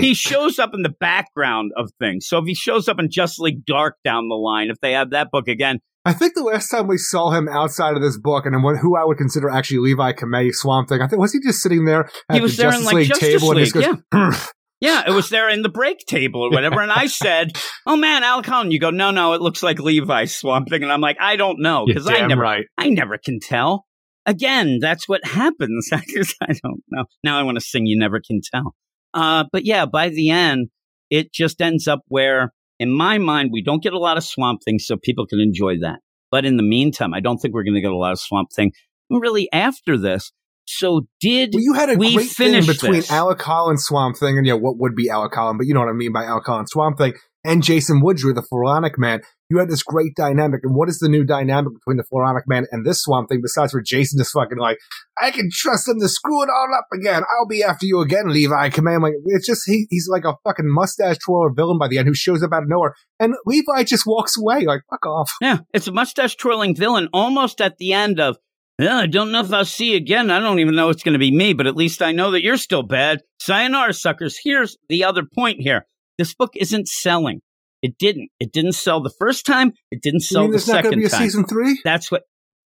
he shows up in the background of things. So if he shows up in Just League Dark down the line, if they have that book again, I think the last time we saw him outside of this book, and what, who I would consider actually Levi Kamei Swamp Thing, I think was he just sitting there at He was the there in, Justice like, League Justice table and just goes, yeah, it was there in the break table or whatever. And I said, "Oh man, Al Holland." You go, "No, no, it looks like Levi's Swamp Thing," and I'm like, "I don't know because I never, right. I never can tell." Again, that's what happens. I just, I don't know. Now I want to sing "You Never Can Tell." Uh, but yeah, by the end, it just ends up where, in my mind, we don't get a lot of Swamp Thing, so people can enjoy that. But in the meantime, I don't think we're going to get a lot of Swamp Thing really after this. So did Well, you had a We great thing between this. Alec Holland Swamp Thing and yeah, what would be Alec Holland, but you know what I mean by Alec Holland Swamp Thing, and Jason Woodrue, the Floronic Man. You had this great dynamic, and what is the new dynamic between the Floronic Man and this Swamp Thing? Besides where Jason is fucking like, I can trust him to screw it all up again. I'll be after you again, Levi. Command like it's just he, he's like a fucking mustache twirler villain by the end who shows up out of nowhere, and Levi just walks away like fuck off. Yeah, it's a mustache twirling villain almost at the end of, yeah, I don't know if I'll see you again. I don't even know it's going to be me, but at least I know that you're still bad. Sayonara, suckers. Here's the other point here. This book isn't selling. It didn't. It didn't sell the first time. It didn't sell the there's not going second to be a time. season three? That's what,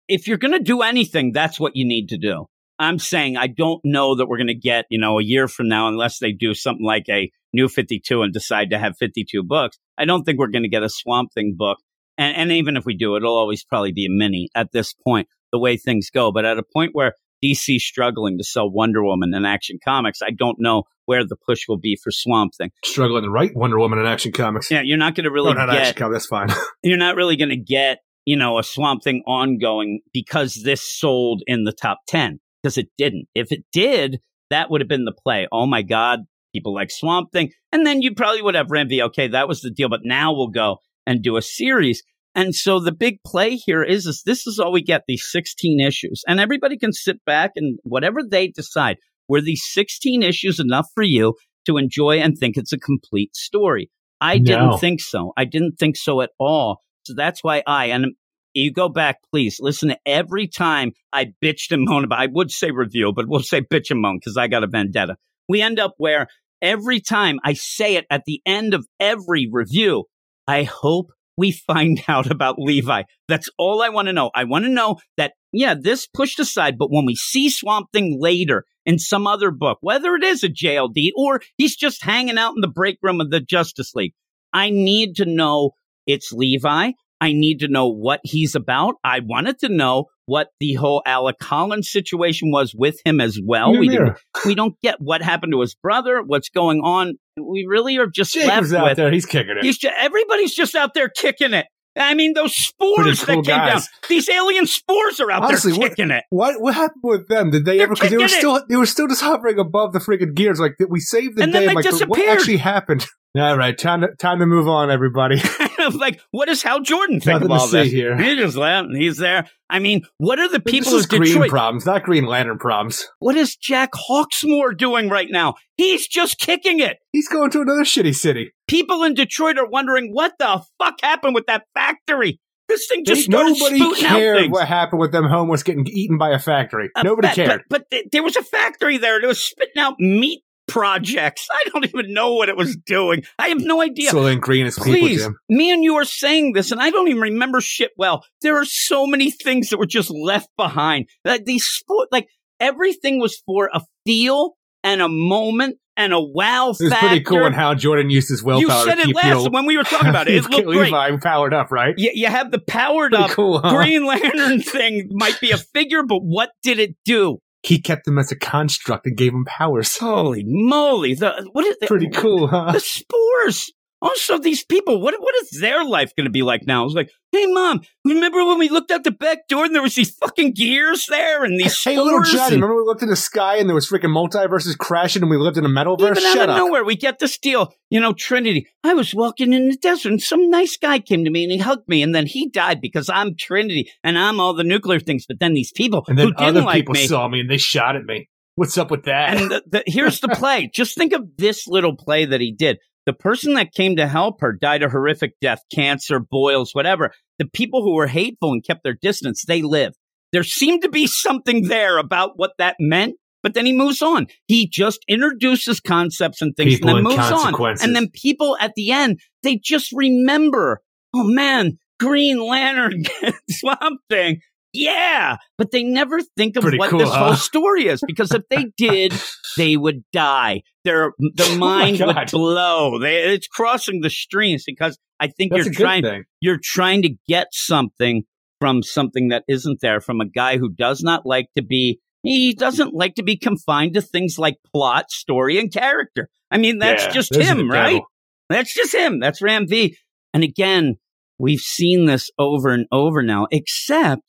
if you're going to do anything, that's what you need to do. I'm saying I don't know that we're going to get, you know, a year from now, unless they do something like a new 52 and decide to have 52 books. I don't think we're going to get a Swamp Thing book. And, and even if we do, it'll always probably be a mini at this point, the way things go. But at a point where DC struggling to sell Wonder Woman and Action Comics, I don't know where the push will be for Swamp Thing. Struggling to write Wonder Woman in Action Comics. Yeah, you're not going to really no, not get Action Comics. That's fine. you're not really going to get, you know, a Swamp Thing ongoing because this sold in the top 10 because it didn't. If it did, that would have been the play. Oh my God, people like Swamp Thing. And then you probably would have Ram V. Okay, that was the deal, but now we'll go and do a series. And so the big play here is, is this is all we get, these 16 issues. And everybody can sit back and whatever they decide, were these 16 issues enough for you to enjoy and think it's a complete story? I No. didn't think so. I didn't think so at all. So that's why I, and you go back, please listen to every time I bitched and moaned about, I would say review, but we'll say bitch and moan because I got a vendetta. We end up where every time I say it at the end of every review, I hope we find out about Levi. That's all I want to know. I want to know that, yeah, this pushed aside, but when we see Swamp Thing later in some other book, whether it is a JLD or he's just hanging out in the break room of the Justice League, I need to know it's Levi. I need to know what he's about. I wanted to know what the whole Alec Collins situation was with him as well. We didn't, we don't get what happened to his brother, what's going on. We really are just Jacob's left out with there. He's kicking it. He's ju- everybody's just out there kicking it. I mean, those spores cool that came guys. down. These alien spores are out Honestly, there what- kicking it. What what happened with them? Did they They're ever? Because they were it. still they were still just hovering above the freaking gears. Like we saved the And day. then they like, but what actually happened? All right, time to time to move on, everybody. like, what does Hal Jordan think Nothing of all this? here. He just left. and He's there. I mean, what are the people this is of Green Detroit? problems, not Green Lantern problems. What is Jack Hawksmoor doing right now? He's just kicking it. He's going to another shitty city. People in Detroit are wondering what the fuck happened with that factory. This thing just They- nobody cared what happened with them homeless getting eaten by a factory. Uh, Nobody but, cared. But, but th- there was a factory there that was spitting out meat projects. I don't even know what it was doing. I have no idea. So then green is people, Please, Jim. me and you are saying this, and I don't even remember shit well. There are so many things that were just left behind. That these sport, like everything was for a feel and a moment and a wow factor. pretty cool and Hal Jordan used his willpower you said it last when we were talking about it. It looked great. Levi powered up, right? You, you have the powered Pretty up cool, huh? Green Lantern thing might be a figure, but what did it do? He kept them as a construct and gave them powers. Holy moly! The what is the, Pretty cool, huh? The spores. Oh, also, these people. What what is their life going to be like now? It's like, hey, mom, remember when we looked out the back door and there was these fucking gears there and these Hey, little spores? Johnny, and- remember we looked in the sky and there was freaking multiverses crashing and we lived in a metaverse? Even out Shut of up. nowhere, we get this deal. You know, Trinity. I was walking in the desert and some nice guy came to me and he hugged me and then he died because I'm Trinity and I'm all the nuclear things. But then these people And who then didn't like people me. saw me and they shot at me. What's up with that? And the, the, here's the play. Just think of this little play that he did. The person that came to help her died a horrific death, cancer, boils, whatever. The people who were hateful and kept their distance, they lived. There seemed to be something there about what that meant, but then he moves on. He just introduces concepts and things People and then and moves on. And then people at the end, they just remember, oh man, Green Lantern, Swamp Thing. Yeah, but they never think of Pretty what cool, this huh? whole story is because if they did, they would die. Their their Oh mind would blow. They, it's crossing the streams because I think That's you're trying you're trying to get something from something that isn't there from a guy who does not like to be he doesn't like to be confined to things like plot, story, and character. I mean, that's Yeah, just him, right? devil. That's just him. That's Ram V. And again, we've seen this over and over now, except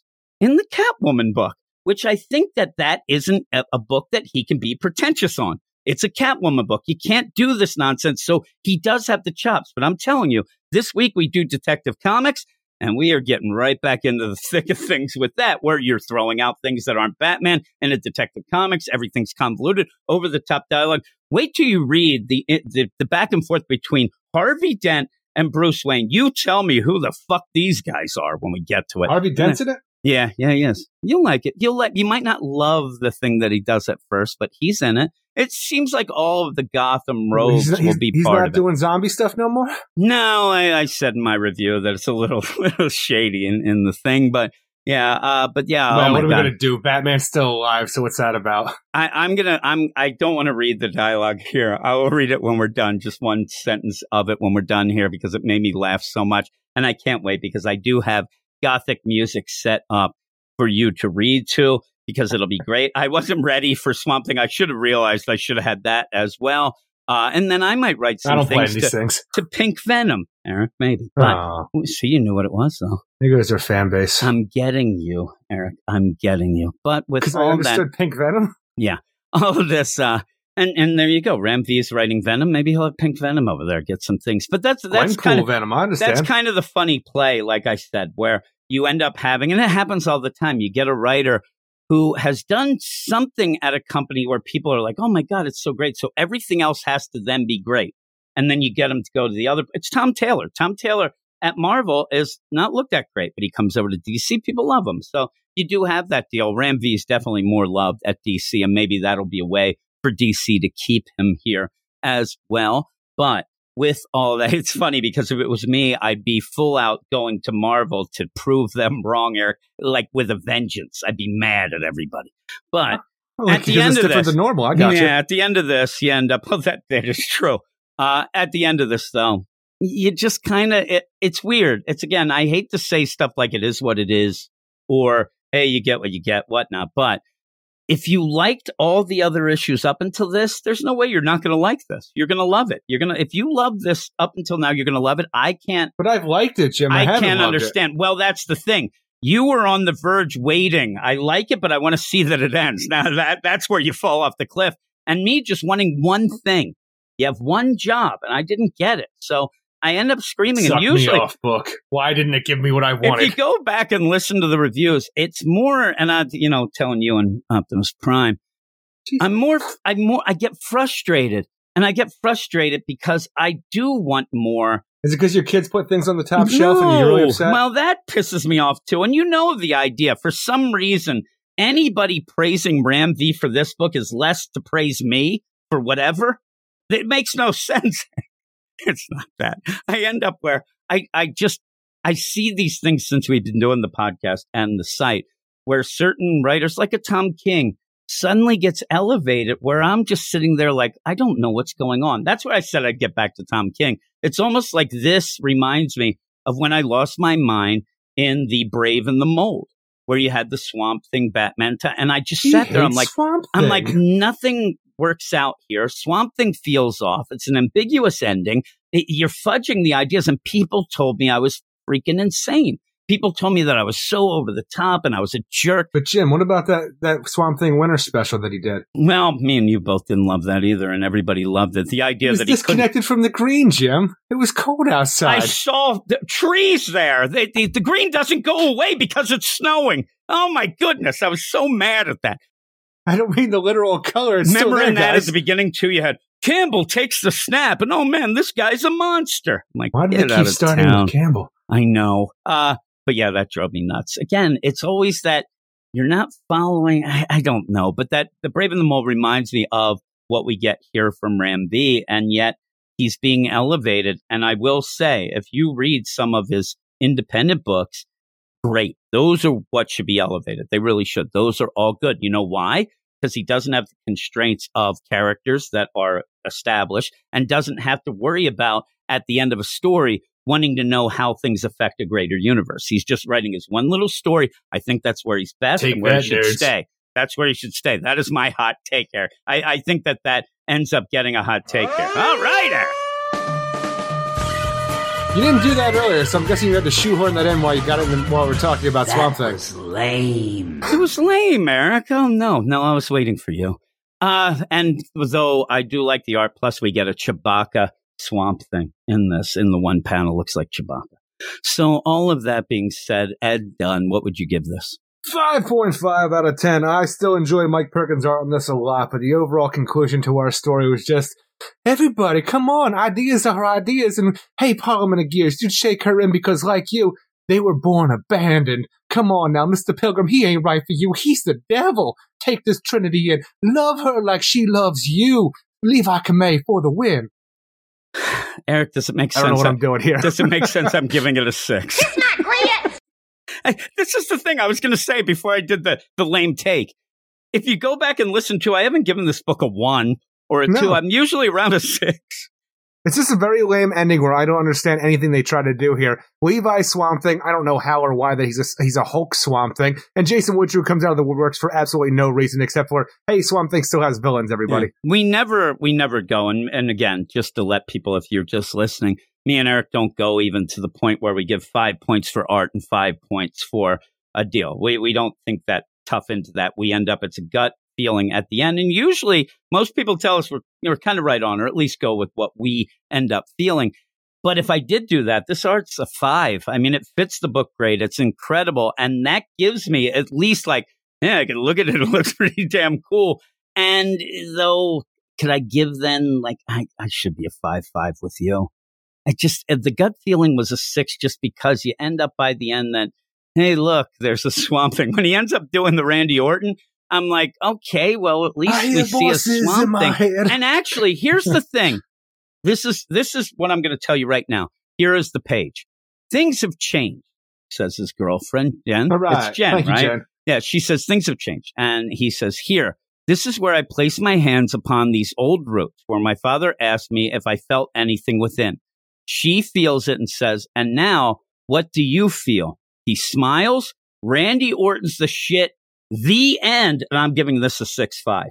in the Catwoman book, which I think that that isn't a, a book that he can be pretentious on. It's a Catwoman book. You can't do this nonsense. So he does have the chops. But I'm telling you, this week we do Detective Comics, and we are getting right back into the thick of things with that, where you're throwing out things that aren't Batman and a Detective Comics. Everything's convoluted, over the top dialogue. Wait till you read the, the the back and forth between Harvey Dent and Bruce Wayne. You tell me who the fuck these guys are when we get to it. Harvey Dent's in it? Yeah, yeah, yes. You'll like it. You'll like. You might not love the thing that he does at first, but he's in it. It seems like all of the Gotham rogues he's, will be he's part not of it. doing zombie stuff no more? No, I, I said in my review that it's a little, little shady in, in the thing, but yeah, uh, but yeah. well, oh what are we God. going to do? Batman's still alive, so what's that about? I, I'm gonna. I'm. I don't want to read the dialogue here. I will read it when we're done. Just one sentence of it when we're done here because it made me laugh so much, and I can't wait because I do have gothic music set up for you to read to because it'll be great. I wasn't ready for Swamp Thing. I should have realized I should have had that as well. Uh, and then I might write I some don't things these to, things. to Pink Venom, Eric. Maybe, but Oh, see, you knew what it was though. there goes their fan base. I'm getting you, Eric. I'm getting you. But with Because I all that, Pink Venom. Yeah, all of this uh and and there you go. Ram v is writing venom. Maybe he'll have pink venom over there get some things. But that's that's kind of Venom, I understand. that's kind of the funny play like i said where you end up having and it happens all the time. You get a writer who has done something at a company where people are like oh my god it's so great. So everything else has to then be great. And then you get him to go to the other it's tom taylor. Tom taylor at marvel is not looked at great but he comes over to dc people love him. So you do have that deal. Ram V is definitely more loved at DC, and maybe that'll be a way for DC to keep him here as well. But with all that, it's funny because if it was me, I'd be full out going to Marvel to prove them wrong, Eric, like with a vengeance. I'd be mad at everybody. But Oh, at the end it's of different this- than normal. I got yeah, you. at the end of this, you end up, well, that, that is true. Uh, at the end of this, though, you just kind of, it, it's weird. It's again, I hate to say stuff like it is what it is, or hey, you get what you get, whatnot. But if you liked all the other issues up until this, there's no way you're not going to like this. You're going to love it. You're going to, if you love this up until now, you're going to love it. I can't, But I've liked it, Jim. I, I, can't loved it. understand. Well, that's the thing. You were on the verge waiting. I like it, but I want to see that it ends. Now that that's where you fall off the cliff. And me just wanting one thing. You have one job, and I didn't get it. So I end up screaming. Suck and usually, off, book. Why didn't it give me what I wanted? if you go back and listen to the reviews, it's more, and I, you know, telling you and Optimus Prime, Jeez. I'm more, I'm more, I get frustrated, and I get frustrated because I do want more. Is it because your kids put things on the top shelf and you're really upset? Well, that pisses me off too. And you know the idea. For some reason, anybody praising Ram V for this book is less to praise me for whatever. It makes no sense. it's not that. I end up where I, I just I see these things since we've been doing the podcast and the site where certain writers like a Tom King suddenly gets elevated where I'm just sitting there like I don't know what's going on. That's why I said I'd get back to Tom King. It's almost like this reminds me of when I lost my mind in The Brave and the Bold, where you had the Swamp Thing Batman, t- and I just He sat there. I'm like, Swamp I'm like, nothing works out here. Swamp Thing feels off. It's an ambiguous ending. It- you're fudging the ideas, and people told me I was freaking insane. People told me that I was so over the top and I was a jerk. But Jim, what about that that Swamp Thing winter special that he did? Well, me and you both didn't love that either, and everybody loved it. The He idea was that he disconnected from the green, Jim. It was cold outside. I saw the trees there. The, the, the green doesn't go away because it's snowing. Oh my goodness. I was so mad at that. I don't mean the literal color. It's still Remember there, in that guys. at the beginning too, you had Campbell takes the snap and oh man, this guy's a monster. I'm like, Why do get they out keep starting town. with Campbell? I know. Uh, but yeah, that drove me nuts. Again, it's always that you're not following. I, I don't know, but that the Brave and the Bold reminds me of what we get here from Ram V, and yet he's being elevated. And I will say, if you read some of his independent books, great. Those are what should be elevated. They really should. Those are all good. You know why? Because he doesn't have the constraints of characters that are established and doesn't have to worry about at the end of a story wanting to know how things affect a greater universe. He's just writing his one little story. I think that's where he's best Take and where he should nerds. stay. That's where he should stay. That is my hot take here. I, I think that that ends up getting a hot take here. All right. You didn't do that earlier, so I'm guessing you had to shoehorn that in while you got it in, while we're talking about Swamp Thing. Was lame. It was lame, Eric. Oh no, no, I was waiting for you. Uh, and though I do like the art, plus we get a Chewbacca swamp thing in this. In the one panel, looks like Chewbacca. So all of that being said, Ed Dunn, what would you give this? 5.5 out of 10. I still enjoy Mike Perkins' art on this a lot, but the overall conclusion to our story was just everybody, come on, ideas are ideas. And hey, Parliament of Gears, you'd shake her in because, like you, they were born abandoned. Come on now, Mr. Pilgrim, he ain't right for you. He's the devil. Take this Trinity in. Love her like she loves you. Levi Kamei for the win. Eric, does it make sense? I don't know sense? what I'm doing here. does it make sense? I'm giving it a six. It's Not great. I, this is the thing I was going to say before I did the, the lame take. If you go back and listen to, I haven't given this book a one or a No. two. I'm usually around a six. It's just a very lame ending where I don't understand anything they try to do here. Levi Swamp Thing, I don't know how or why that he's a he's a Hulk Swamp Thing, and Jason Woodrue comes out of the woodworks for absolutely no reason except for hey, Swamp Thing still has villains. Everybody, We never, we never go. And, and again, just to let people, if you're just listening, me and Eric don't go even to the point where we give five points for art and five points for a deal. We, we don't think that tough into that. We end up, it's a gut feeling at the end. And usually most people tell us we're, we're kind of right on, or at least go with what we end up feeling. But if I did do that, this art's a five. I mean, it fits the book great. It's incredible. And that gives me at least like, yeah, I can look at it. It looks pretty damn cool. And though, could I give then like, I, I should be a five, five with you. I just, uh, the gut feeling was a six just because you end up by the end that, hey, look, there's a swamp thing. When he ends up doing the Randy Orton, I'm like, okay, well, at least I we see a swamp thing. head. And actually, here's the thing. This is this is what I'm going to tell you right now. Here is the page. Things have changed, says his girlfriend Jen. all right, It's Jen, thank you, right? Jen. Yeah, she says things have changed. And he says, Here, this is where I place my hands upon these old roots where my father asked me if I felt anything within. She feels it and says, And now, what do you feel? He smiles. Randy Orton's the shit. The end. And I'm giving this a 6 5.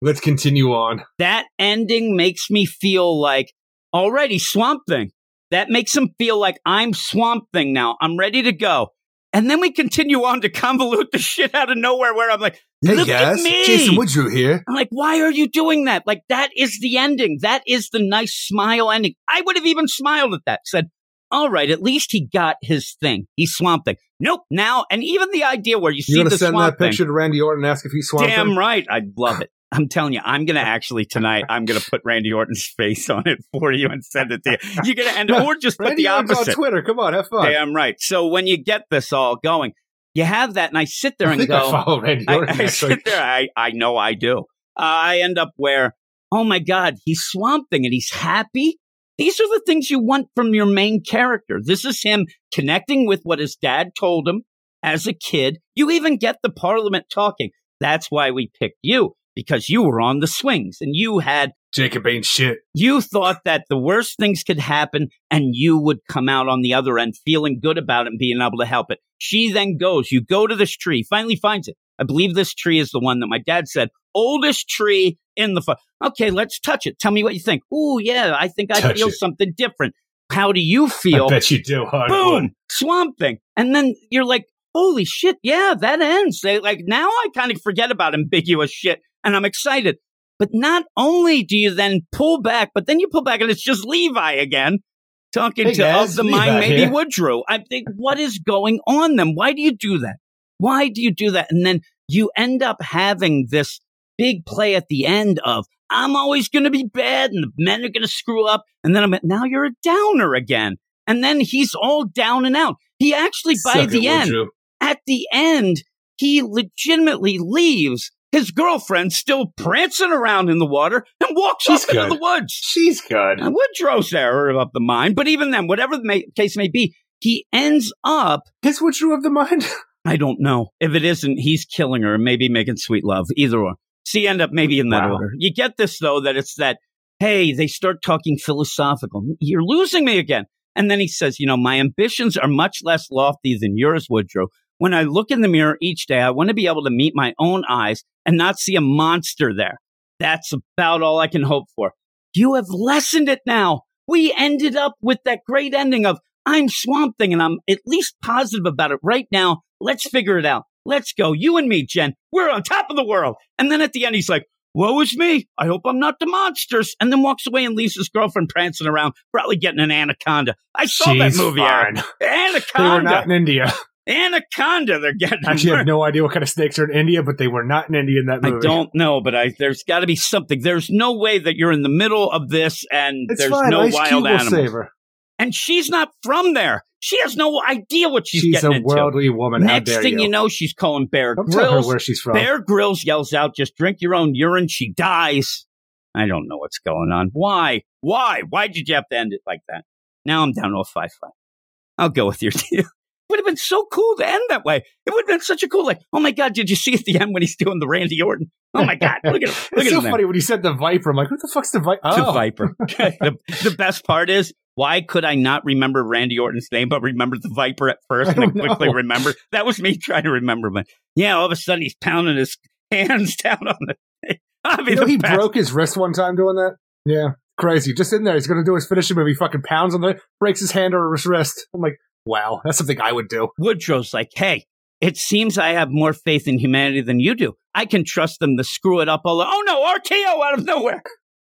Let's continue on. That ending makes me feel like already Swamp Thing. That makes him feel like I'm Swamp Thing now. I'm ready to go. And then we continue on to convolute the shit out of nowhere where I'm like, Hey Look at me. Jason Woodrue here. I'm like, why are you doing that? Like, that is the ending. That is the nice smile ending. I would have even smiled at that. Said, all right, at least he got his thing. He's Swamp Thing. Nope. Now, and even the idea where you see You gonna the send Swamp that picture to Randy Orton and ask if he's Thing. Swamp Damn Thing? right. I'd love it. I'm telling you, I'm gonna actually tonight. I'm gonna put Randy Orton's face on it for you and send it to you. You're gonna end, up, or just put the Orton's opposite. on Twitter. Come on, have fun. Damn right. So when you get this all going, you have that, and I sit there I and go, I follow Randy I, Orton. I actually. sit there. I, I know I do. Uh, I end up where, oh my God, he's Swamp Thing and he's happy. These are the things you want from your main character. This is him connecting with what his dad told him as a kid. You even get the parliament talking. That's why we picked you because you were on the swings and you had Jacob ain't shit. you thought that the worst things could happen and you would come out on the other end feeling good about it and being able to help it. She then goes, you go to this tree, finally finds it. I believe this tree is the one that my dad said, oldest tree in the, fu- okay, let's touch it. Tell me what you think. Ooh, yeah, I think I Touch feel it. something different. How do you feel? I bet you do. Hard Boom, swamp thing. And then you're like, holy shit, yeah, that ends. They, like now I kind of forget about ambiguous shit and I'm excited. But not only do you then pull back, but then you pull back and it's just Levi again talking Hey, to guys, of the Levi mind, maybe here. Woodrue. I think, what is going on then? Why do you do that? Why do you do that? And then you end up having this big play at the end of, I'm always going to be bad and the men are going to screw up. And then I'm at, now you're a downer again. And then he's all down and out. He actually, by Suck it, the end, at the end, he legitimately leaves his girlfriend still prancing around in the water and walks She's off into good. the woods. She's good. Now, Woodrue's there of the mind, but even then, whatever the may, case may be, he ends up. His Woodrue of the mind. I don't know if it isn't. He's killing her, maybe making sweet love. Either or. So you end up maybe in that Wow. order. You get this though that it's that. Hey, they start talking philosophical. You're losing me again. And then he says, you know, my ambitions are much less lofty than yours, Woodrue. When I look in the mirror each day, I want to be able to meet my own eyes and not see a monster there. That's about all I can hope for. You have lessened it now. We ended up with that great ending of I'm Swamp Thing and I'm at least positive about it right now. Let's figure it out. Let's go. You and me, Jen. We're on top of the world. And then at the end, he's like, Woe is me. I hope I'm not the monsters. And then walks away and leaves his girlfriend prancing around, probably getting an anaconda. I saw that movie, fine. Anaconda. They were not in India. anaconda. They're getting. I actually have no idea what kind of snakes are in India, but they were not in India in that movie. I don't know, but I there's got to be something. There's no way that you're in the middle of this and It's there's fine. no Ice wild Cube animals. And she's not from there. She has no idea what she's, doing. She's, getting a worldly woman. Next thing you? you know, she's calling Bear Don't Grylls. where she's from. Bear Grylls yells out, "Just drink your own urine." She dies. I don't know what's going on. Why? Why? Why did you have to end it like that? Now I'm down to a five five. I'll go with your deal. Would have been so cool to end that way. It would have been such a cool, like, oh my god, did you see at the end when he's doing the Randy Orton? Oh my god, look at him, look it's at so him. funny when he said the Viper. I'm like, what the fuck's the Viper? The Oh, Viper. the, the best part is, why could I not remember Randy Orton's name, but remember the Viper at first I and then quickly know. remember? That was me trying to remember. But yeah, all of a sudden he's pounding his hands down on the. I mean, you know he best. broke his wrist one time doing that. Yeah, crazy. Just in there, he's gonna do his finishing move. He fucking pounds on the breaks his hand or his wrist. I'm like, wow, that's something I would do. Woodrue's like, hey, it seems I have more faith in humanity than you do. I can trust them to screw it up all. Oh no, RKO out of nowhere.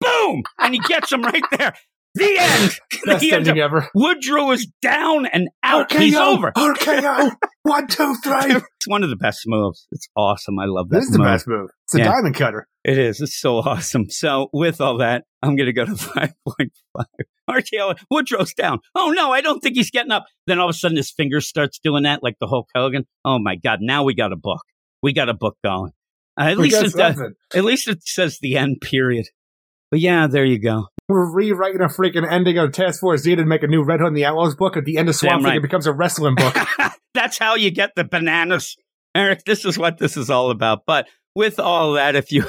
Boom! And he gets him right there. The end. Best the end ending ever. Woodrue is down and out. He's over. RKO. One, two, three. It's one of the best moves. It's awesome. I love that. This is the best move. It's a Yeah. diamond cutter. It is. It's so awesome. So with all that, I'm going to go to 5.5. RKO, Woodrue's down. Oh no, I don't think he's getting up. Then all of a sudden his finger starts doing that like the Hulk Hogan. Oh my God. Now we got a book. We got a book going. Uh, at We least it does, at least it says the end period. But yeah, there you go. We're rewriting a freaking ending of Task Force Z to make a new Red Hood and the Outlaws book. At the end of Swamp Thing, right. it becomes a wrestling book. That's how you get the bananas. Eric, this is what this is all about. But with all that, if you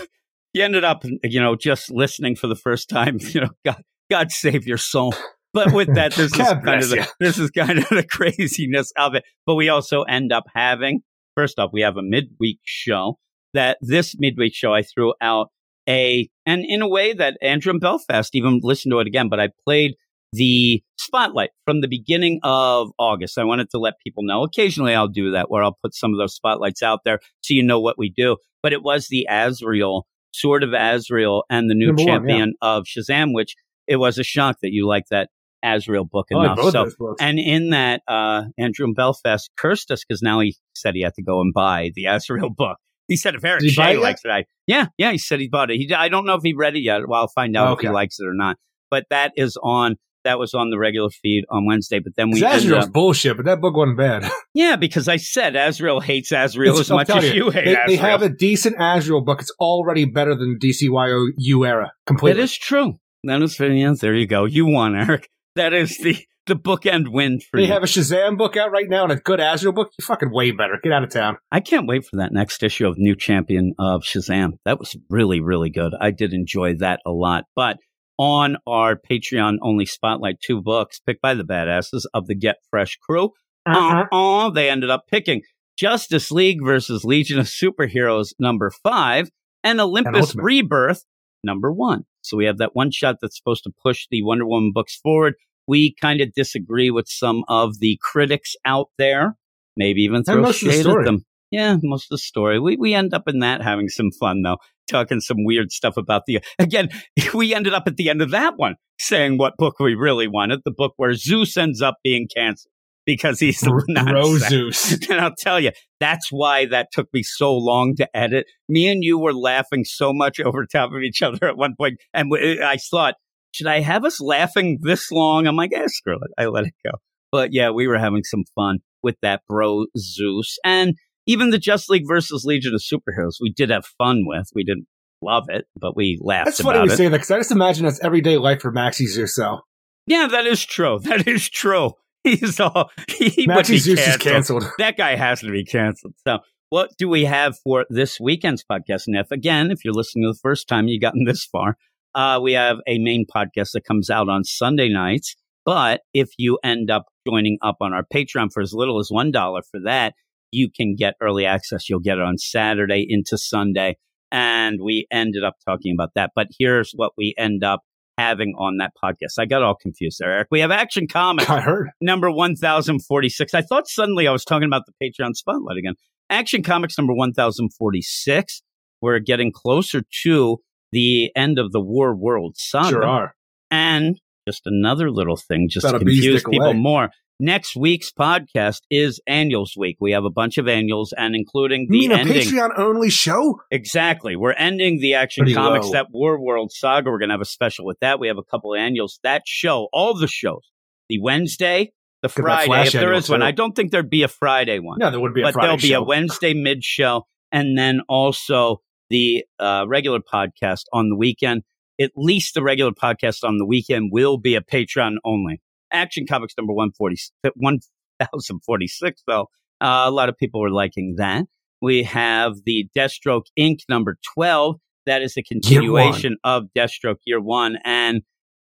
you ended up, you know, just listening for the first time, you know, God, God save your soul. But with that, this is kind of the, you. this is kind of the craziness of it. But we also end up having first off, we have a midweek show. That this midweek show, I threw out a and in a way that Andrew and Belfast even listened to it again. But I played the spotlight from the beginning of August. I wanted to let people know. Occasionally I'll do that where I'll put some of those spotlights out there so you know what we do. But it was the Azrael, Sword of Azrael, and the new Number one, champion of Shazam, which it was a shock that you liked that Azrael book like enough. both so those books. and in that, uh, Andrew Belfast cursed us because now he said he had to go and buy the Azrael book. He said if Eric Did he Shea it yet? likes it, I yeah, yeah. He said he bought it. He, I don't know if he read it yet. Well, I'll find out if he likes it or not. But that is on. That was on the regular feed on Wednesday. But then we Azrael's up, bullshit, but that book wasn't bad. yeah, because I said Azrael hates Azrael It's- as I'm much as you hate they, they have a decent Azrael book. It's already better than DCYOU era. Completely. That is true. That is yeah, there you go. You won, Eric. That is the the bookend win for They you. have a Shazam book out right now and a good Azrael book. You're fucking way better. Get out of town. I can't wait for that next issue of New Champion of Shazam. That was really, really good. I did enjoy that a lot. But on our Patreon only spotlight, two books picked by the badasses of the Get Fresh crew. Uh-huh. Uh-uh, they ended up picking Justice League versus Legion of Superheroes number five and Olympus Ultimate. Rebirth number one. So we have that one shot that's supposed to push the Wonder Woman books forward. We kind of disagree with some of the critics out there, maybe even throw of the shade at them. Yeah, most of the story. We we end up in that having some fun though, talking some weird stuff about the. Again, we ended up at the end of that one saying what book we really wanted, the book where Zeus ends up being canceled because he's the one Bro not Zeus. and I'll tell you, that's why that took me so long to edit. Me and you were laughing so much over top of each other at one point, and I thought, should I have us laughing this long? I'm like, eh, screw it. I let it go. But yeah, we were having some fun with that bro Zeus, and even the Just League versus Legion of Superheroes, we did have fun with. We didn't love it, but we laughed That's funny we it. say that because I just imagine that's everyday life for Maxie Zeus. So Yeah, that is true. That is true. He's all he be Zeus is canceled. canceled. that guy has to be canceled. So, what do we have for this weekend's podcast? And if again, if you're listening to the first time you've gotten this far, uh, we have a main podcast that comes out on Sunday nights. But if you end up joining up on our Patreon for as little as one dollar for that, you can get early access. You'll get it on Saturday into Sunday, and we ended up talking about that. But here's what we end up having on that podcast. I got all confused there, Eric. We have Action Comics I heard. number 1046. I thought suddenly I was talking about the Patreon spotlight again. Action Comics number 1046. We're getting closer to the end of the War World saga. Sure are. And just another little thing, just About to confuse people away. more. Next week's podcast is Annuals Week. We have a bunch of annuals and including You the mean a. Patreon only show? Exactly. We're ending the Action Pretty Comics, low. that War World saga. We're going to have a special with that. We have a couple of annuals. That show, all the shows, the Wednesday, the that Friday, if there annual, is one. I don't think there'd be a Friday one, No, there would be a but Friday there'll be a Wednesday mid show and then also the uh, regular podcast on the weekend. At least the regular podcast on the weekend will be a Patreon only. Action Comics number 140, 1046, though. Uh, a lot of people are liking that. We have the Deathstroke Inc. number 12. That is the continuation of Deathstroke Year One. And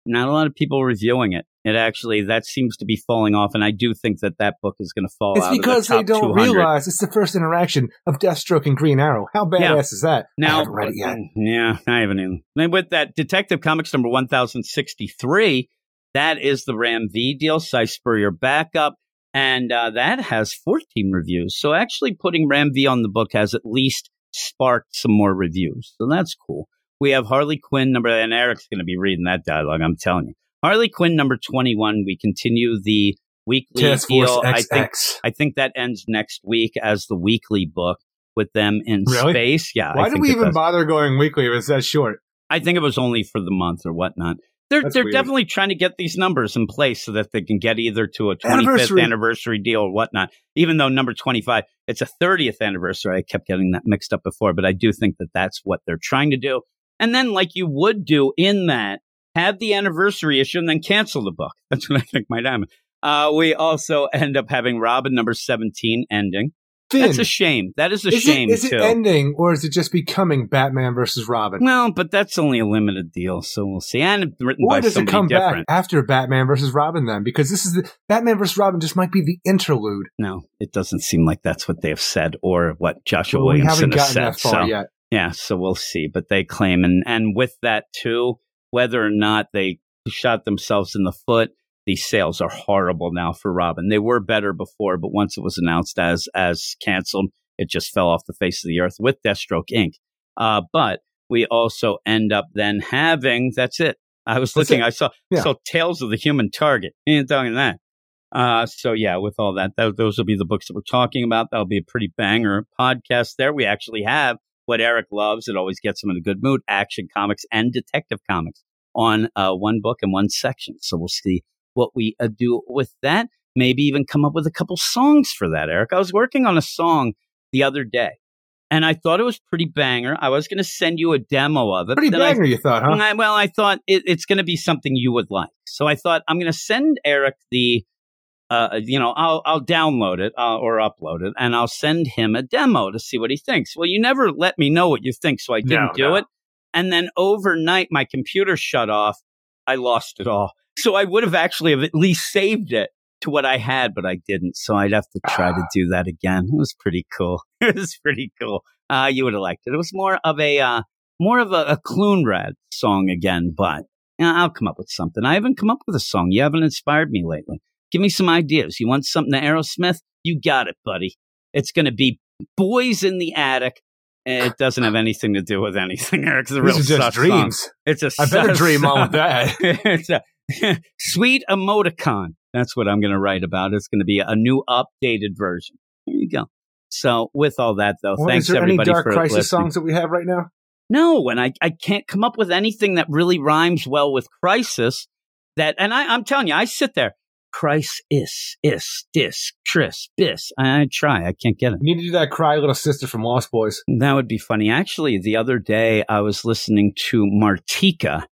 not a lot of people reviewing it. It actually, that seems to be falling off. And I do think that that book is going to fall It's out because of the they don't 200. realize it's the first interaction of Deathstroke and Green Arrow. How badass Yeah. is that? I Now, haven't read it yet. yeah, I haven't even. And with that, Detective Comics number 1063, that is the Ram V deal, Si Spurrier backup. And uh, that has 14 reviews. So actually putting Ram V on the book has at least sparked some more reviews. So that's cool. We have Harley Quinn number, and Eric's going to be reading that dialogue, I'm telling you. Harley Quinn number 21, we continue the weekly Task deal. Force I think I think that ends next week as the weekly book with them in Really? space. Yeah. Why did we even does. bother going weekly if it's that short? I think it was only for the month or whatnot. They're That's they're weird. definitely trying to get these numbers in place so that they can get either to a 25th Anniversary. anniversary, deal or whatnot. Even though number 25, it's a 30th anniversary. I kept getting that mixed up before, but I do think that that's what they're trying to do. And then, like you would do in that, have the anniversary issue and then cancel the book. That's what I think might happen. Uh, we also end up having Robin number 17 ending. That's a shame. That is a is shame it, is it ending or is it just becoming Batman versus Robin? well, but that's only a limited deal, so we'll see. And written Or by does it come different. back after Batman versus Robin then? Because this is the Batman versus Robin just might be the interlude. No, it doesn't seem like that's what they have said or what Joshua Well, we Williamson has said. that far so yet. yeah, so we'll see. But they claim, and and with that too, whether or not they shot themselves in the foot. These sales are horrible now for Robin. They were better before, but once it was announced as as canceled, it just fell off the face of the earth with Deathstroke Inc. Uh, but we also end up then having that's it. I was That's looking, it. I saw Yeah. saw Tales of the Human Target. Ain't talking that. Uh, so yeah, with all that, tho- those will be the books that we're talking about. That'll be a pretty banger podcast there. We actually have what Eric loves. It always gets him in a good mood. Action comics and detective comics on uh, one book and one section. So we'll see what we uh, do with that. Maybe even come up with a couple songs for that, Eric. I was working on a song the other day and I thought it was pretty banger. I was going to send you a demo of it. Pretty then I banger, you thought, huh? I- well, I thought it, it's going to be something you would like. So I thought I'm going to send Eric the, uh, you know, I'll I'll download it uh, or upload it, and I'll send him a demo to see what he thinks. Well, you never let me know what you think, so I didn't No, do no. it. And then overnight, my computer shut off. I lost it all. So I would have actually have at least saved it to what I had, but I didn't. So I'd have to try to Ah. do that again. It was pretty cool. It was pretty cool. Uh, you would have liked it. It was more of a uh, more of a, a Clunrad song again, but yeah, I'll come up with something. I haven't come up with a song. You haven't inspired me lately. Give me some ideas. You want something to Aerosmith? You got it, buddy. It's going to be Boys in the Attic. It doesn't have anything to do with anything, Eric. It's a real These are sus just song. dreams. It's a I better dream song. on that. it's a sweet emoticon. That's what I'm going to write about. It's going to be a new updated version. There you go. So with all that though, Well, thanks is there any everybody Dark for Crisis listening. songs that we have right now? No, and I, I can't come up with anything that really rhymes well with crisis. That and I, I'm telling you, I sit there. Crisis, is, dis, tris, bis. I, I try. I can't get it. You need to do that cry little sister from Lost Boys. That would be funny. Actually, the other day I was listening to Martika,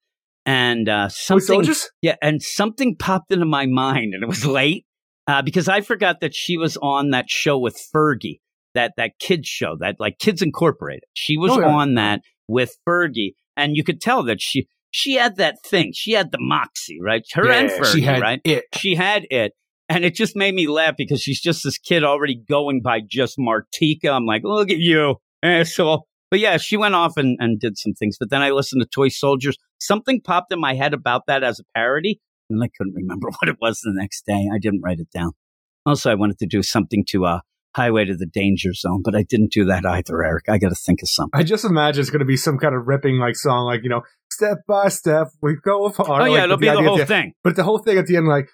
and uh, something Soldiers? yeah, and something popped into my mind, and it was late uh, because I forgot that she was on that show with Fergie, that that kids show, that like Kids Incorporated. She was Oh, yeah. on that with Fergie, and you could tell that she she had that thing. She had the moxie, right? Her and Yeah, Fergie, she had right? it. She had it. And it just made me laugh because she's just this kid already going by just Martika. I'm like, look at you, asshole. But yeah, she went off and, and did some things. But then I listened to Toy Soldiers. Something popped in my head about that as a parody. And I couldn't remember what it was the next day. I didn't write it down. Also, I wanted to do something to uh, Highway to the Danger Zone, but I didn't do that either, Eric. I got to think of something. I just imagine it's going to be some kind of ripping like song, like you know, step by step we go apart. Oh, yeah, like, it'll be the at whole the- thing. But the whole thing at the end, like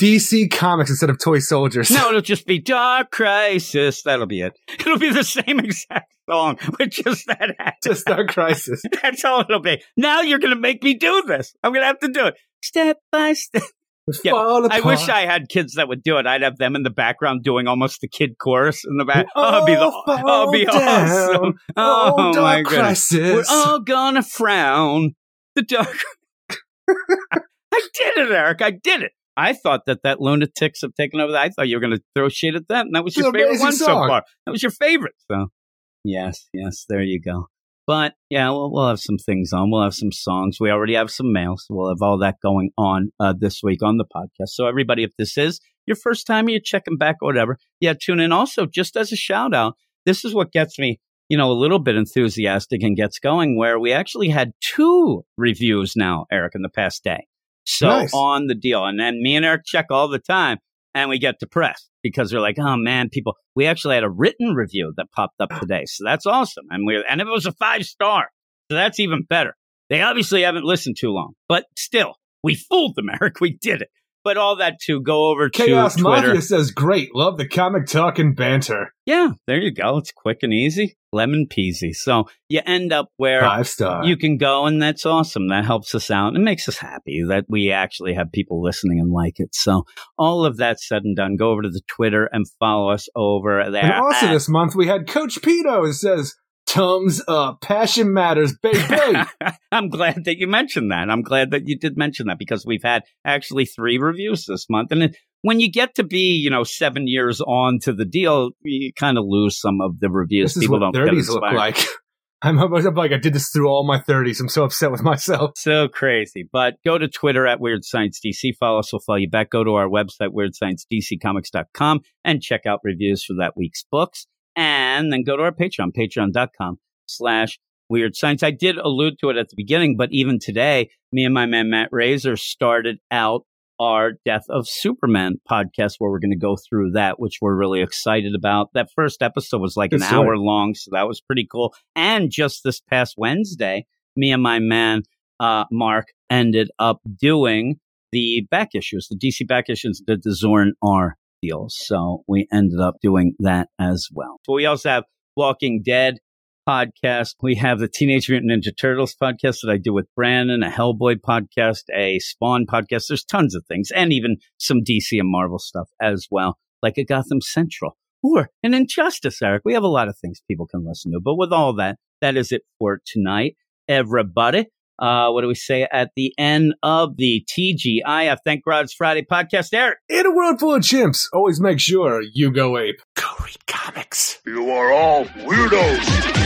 DC Comics instead of Toy Soldiers. No, it'll just be Dark Crisis. That'll be it. It'll be the same exact song with just that act. just Dark Crisis. That's all it'll be. Now you're going to make me do this. I'm going to have to do it step by step. Yeah, I wish I had kids that would do it. I'd have them in the background doing almost the kid chorus in the back. Oh, it'd be, the, oh, be awesome. Oh, Oh, my goodness. We're all gonna frown. The dark. I did it, Eric. I did it. I thought that that lunatics have taken over. That. I thought you were going to throw shit at them. That was your favorite one so far. That was your favorite. So, yes, yes, there you go. But yeah, we'll, we'll have some things on. We'll have some songs. We already have some mail, so we'll have all that going on uh, this week on the podcast. So everybody, if this is your first time, you're checking back or whatever, yeah, tune in. Also, just as a shout out, this is what gets me, you know, a little bit enthusiastic and gets going. Where we actually had two reviews now, Eric, in the past day. So Nice. on the deal, and then me and Eric check all the time, and we get depressed because we're like, oh man, people. We actually had a written review that popped up ah. today, so that's awesome, and we and it was a five star, so that's even better. They obviously haven't listened too long, but still, we fooled them, Eric. We did it. But all that to go over Chaos to Twitter. Mafia says, "Great, love the comic talk and banter." Yeah, there you go. It's quick and easy, lemon peasy. So you end up where Five star. you can go, and that's awesome. That helps us out. It makes us happy that we actually have people listening and like it. So all of that said and done, go over to the Twitter and follow us over there. and also this month we had Coach Pito who says, "Thumbs up, passion matters, baby." I'm glad that you mentioned that. I'm glad that you did mention that because we've had actually three reviews this month. And it, when you get to be, you know, seven years on to the deal, you kind of lose some of the reviews. this is People don't get thirties look like. I'm, I'm like I did this through all my thirties. I'm so upset with myself. So crazy. But go to Twitter at Weird Science DC. Follow us. We'll follow you back. Go to our website, weirdsciencedccomics.com, and check out reviews for that week's books. And then go to our Patreon, patreon.com slash weird science. I did allude to it at the beginning, but even today, me and my man Matt Razor started out our Death of Superman podcast where we're going to go through that, which we're really excited about. That first episode was like Good an hour long, so that was pretty cool. And just this past Wednesday, me and my man uh, Mark ended up doing the back issues, the DC back issues, did the Zero Hour deals. So we ended up doing that as well. But we also have Walking Dead podcast. We have the Teenage Mutant Ninja Turtles podcast that I do with Brandon, a Hellboy podcast, a Spawn podcast. There's tons of things, and even some DC and Marvel stuff as well, like a Gotham Central or an Injustice, Eric. We have a lot of things people can listen to. But with all that, that is it for tonight, everybody. Uh, what do we say at the end of the TGIF Thank God It's Friday podcast, Eric? In a world full of chimps, always make sure you go ape. Go read comics. You are all weirdos.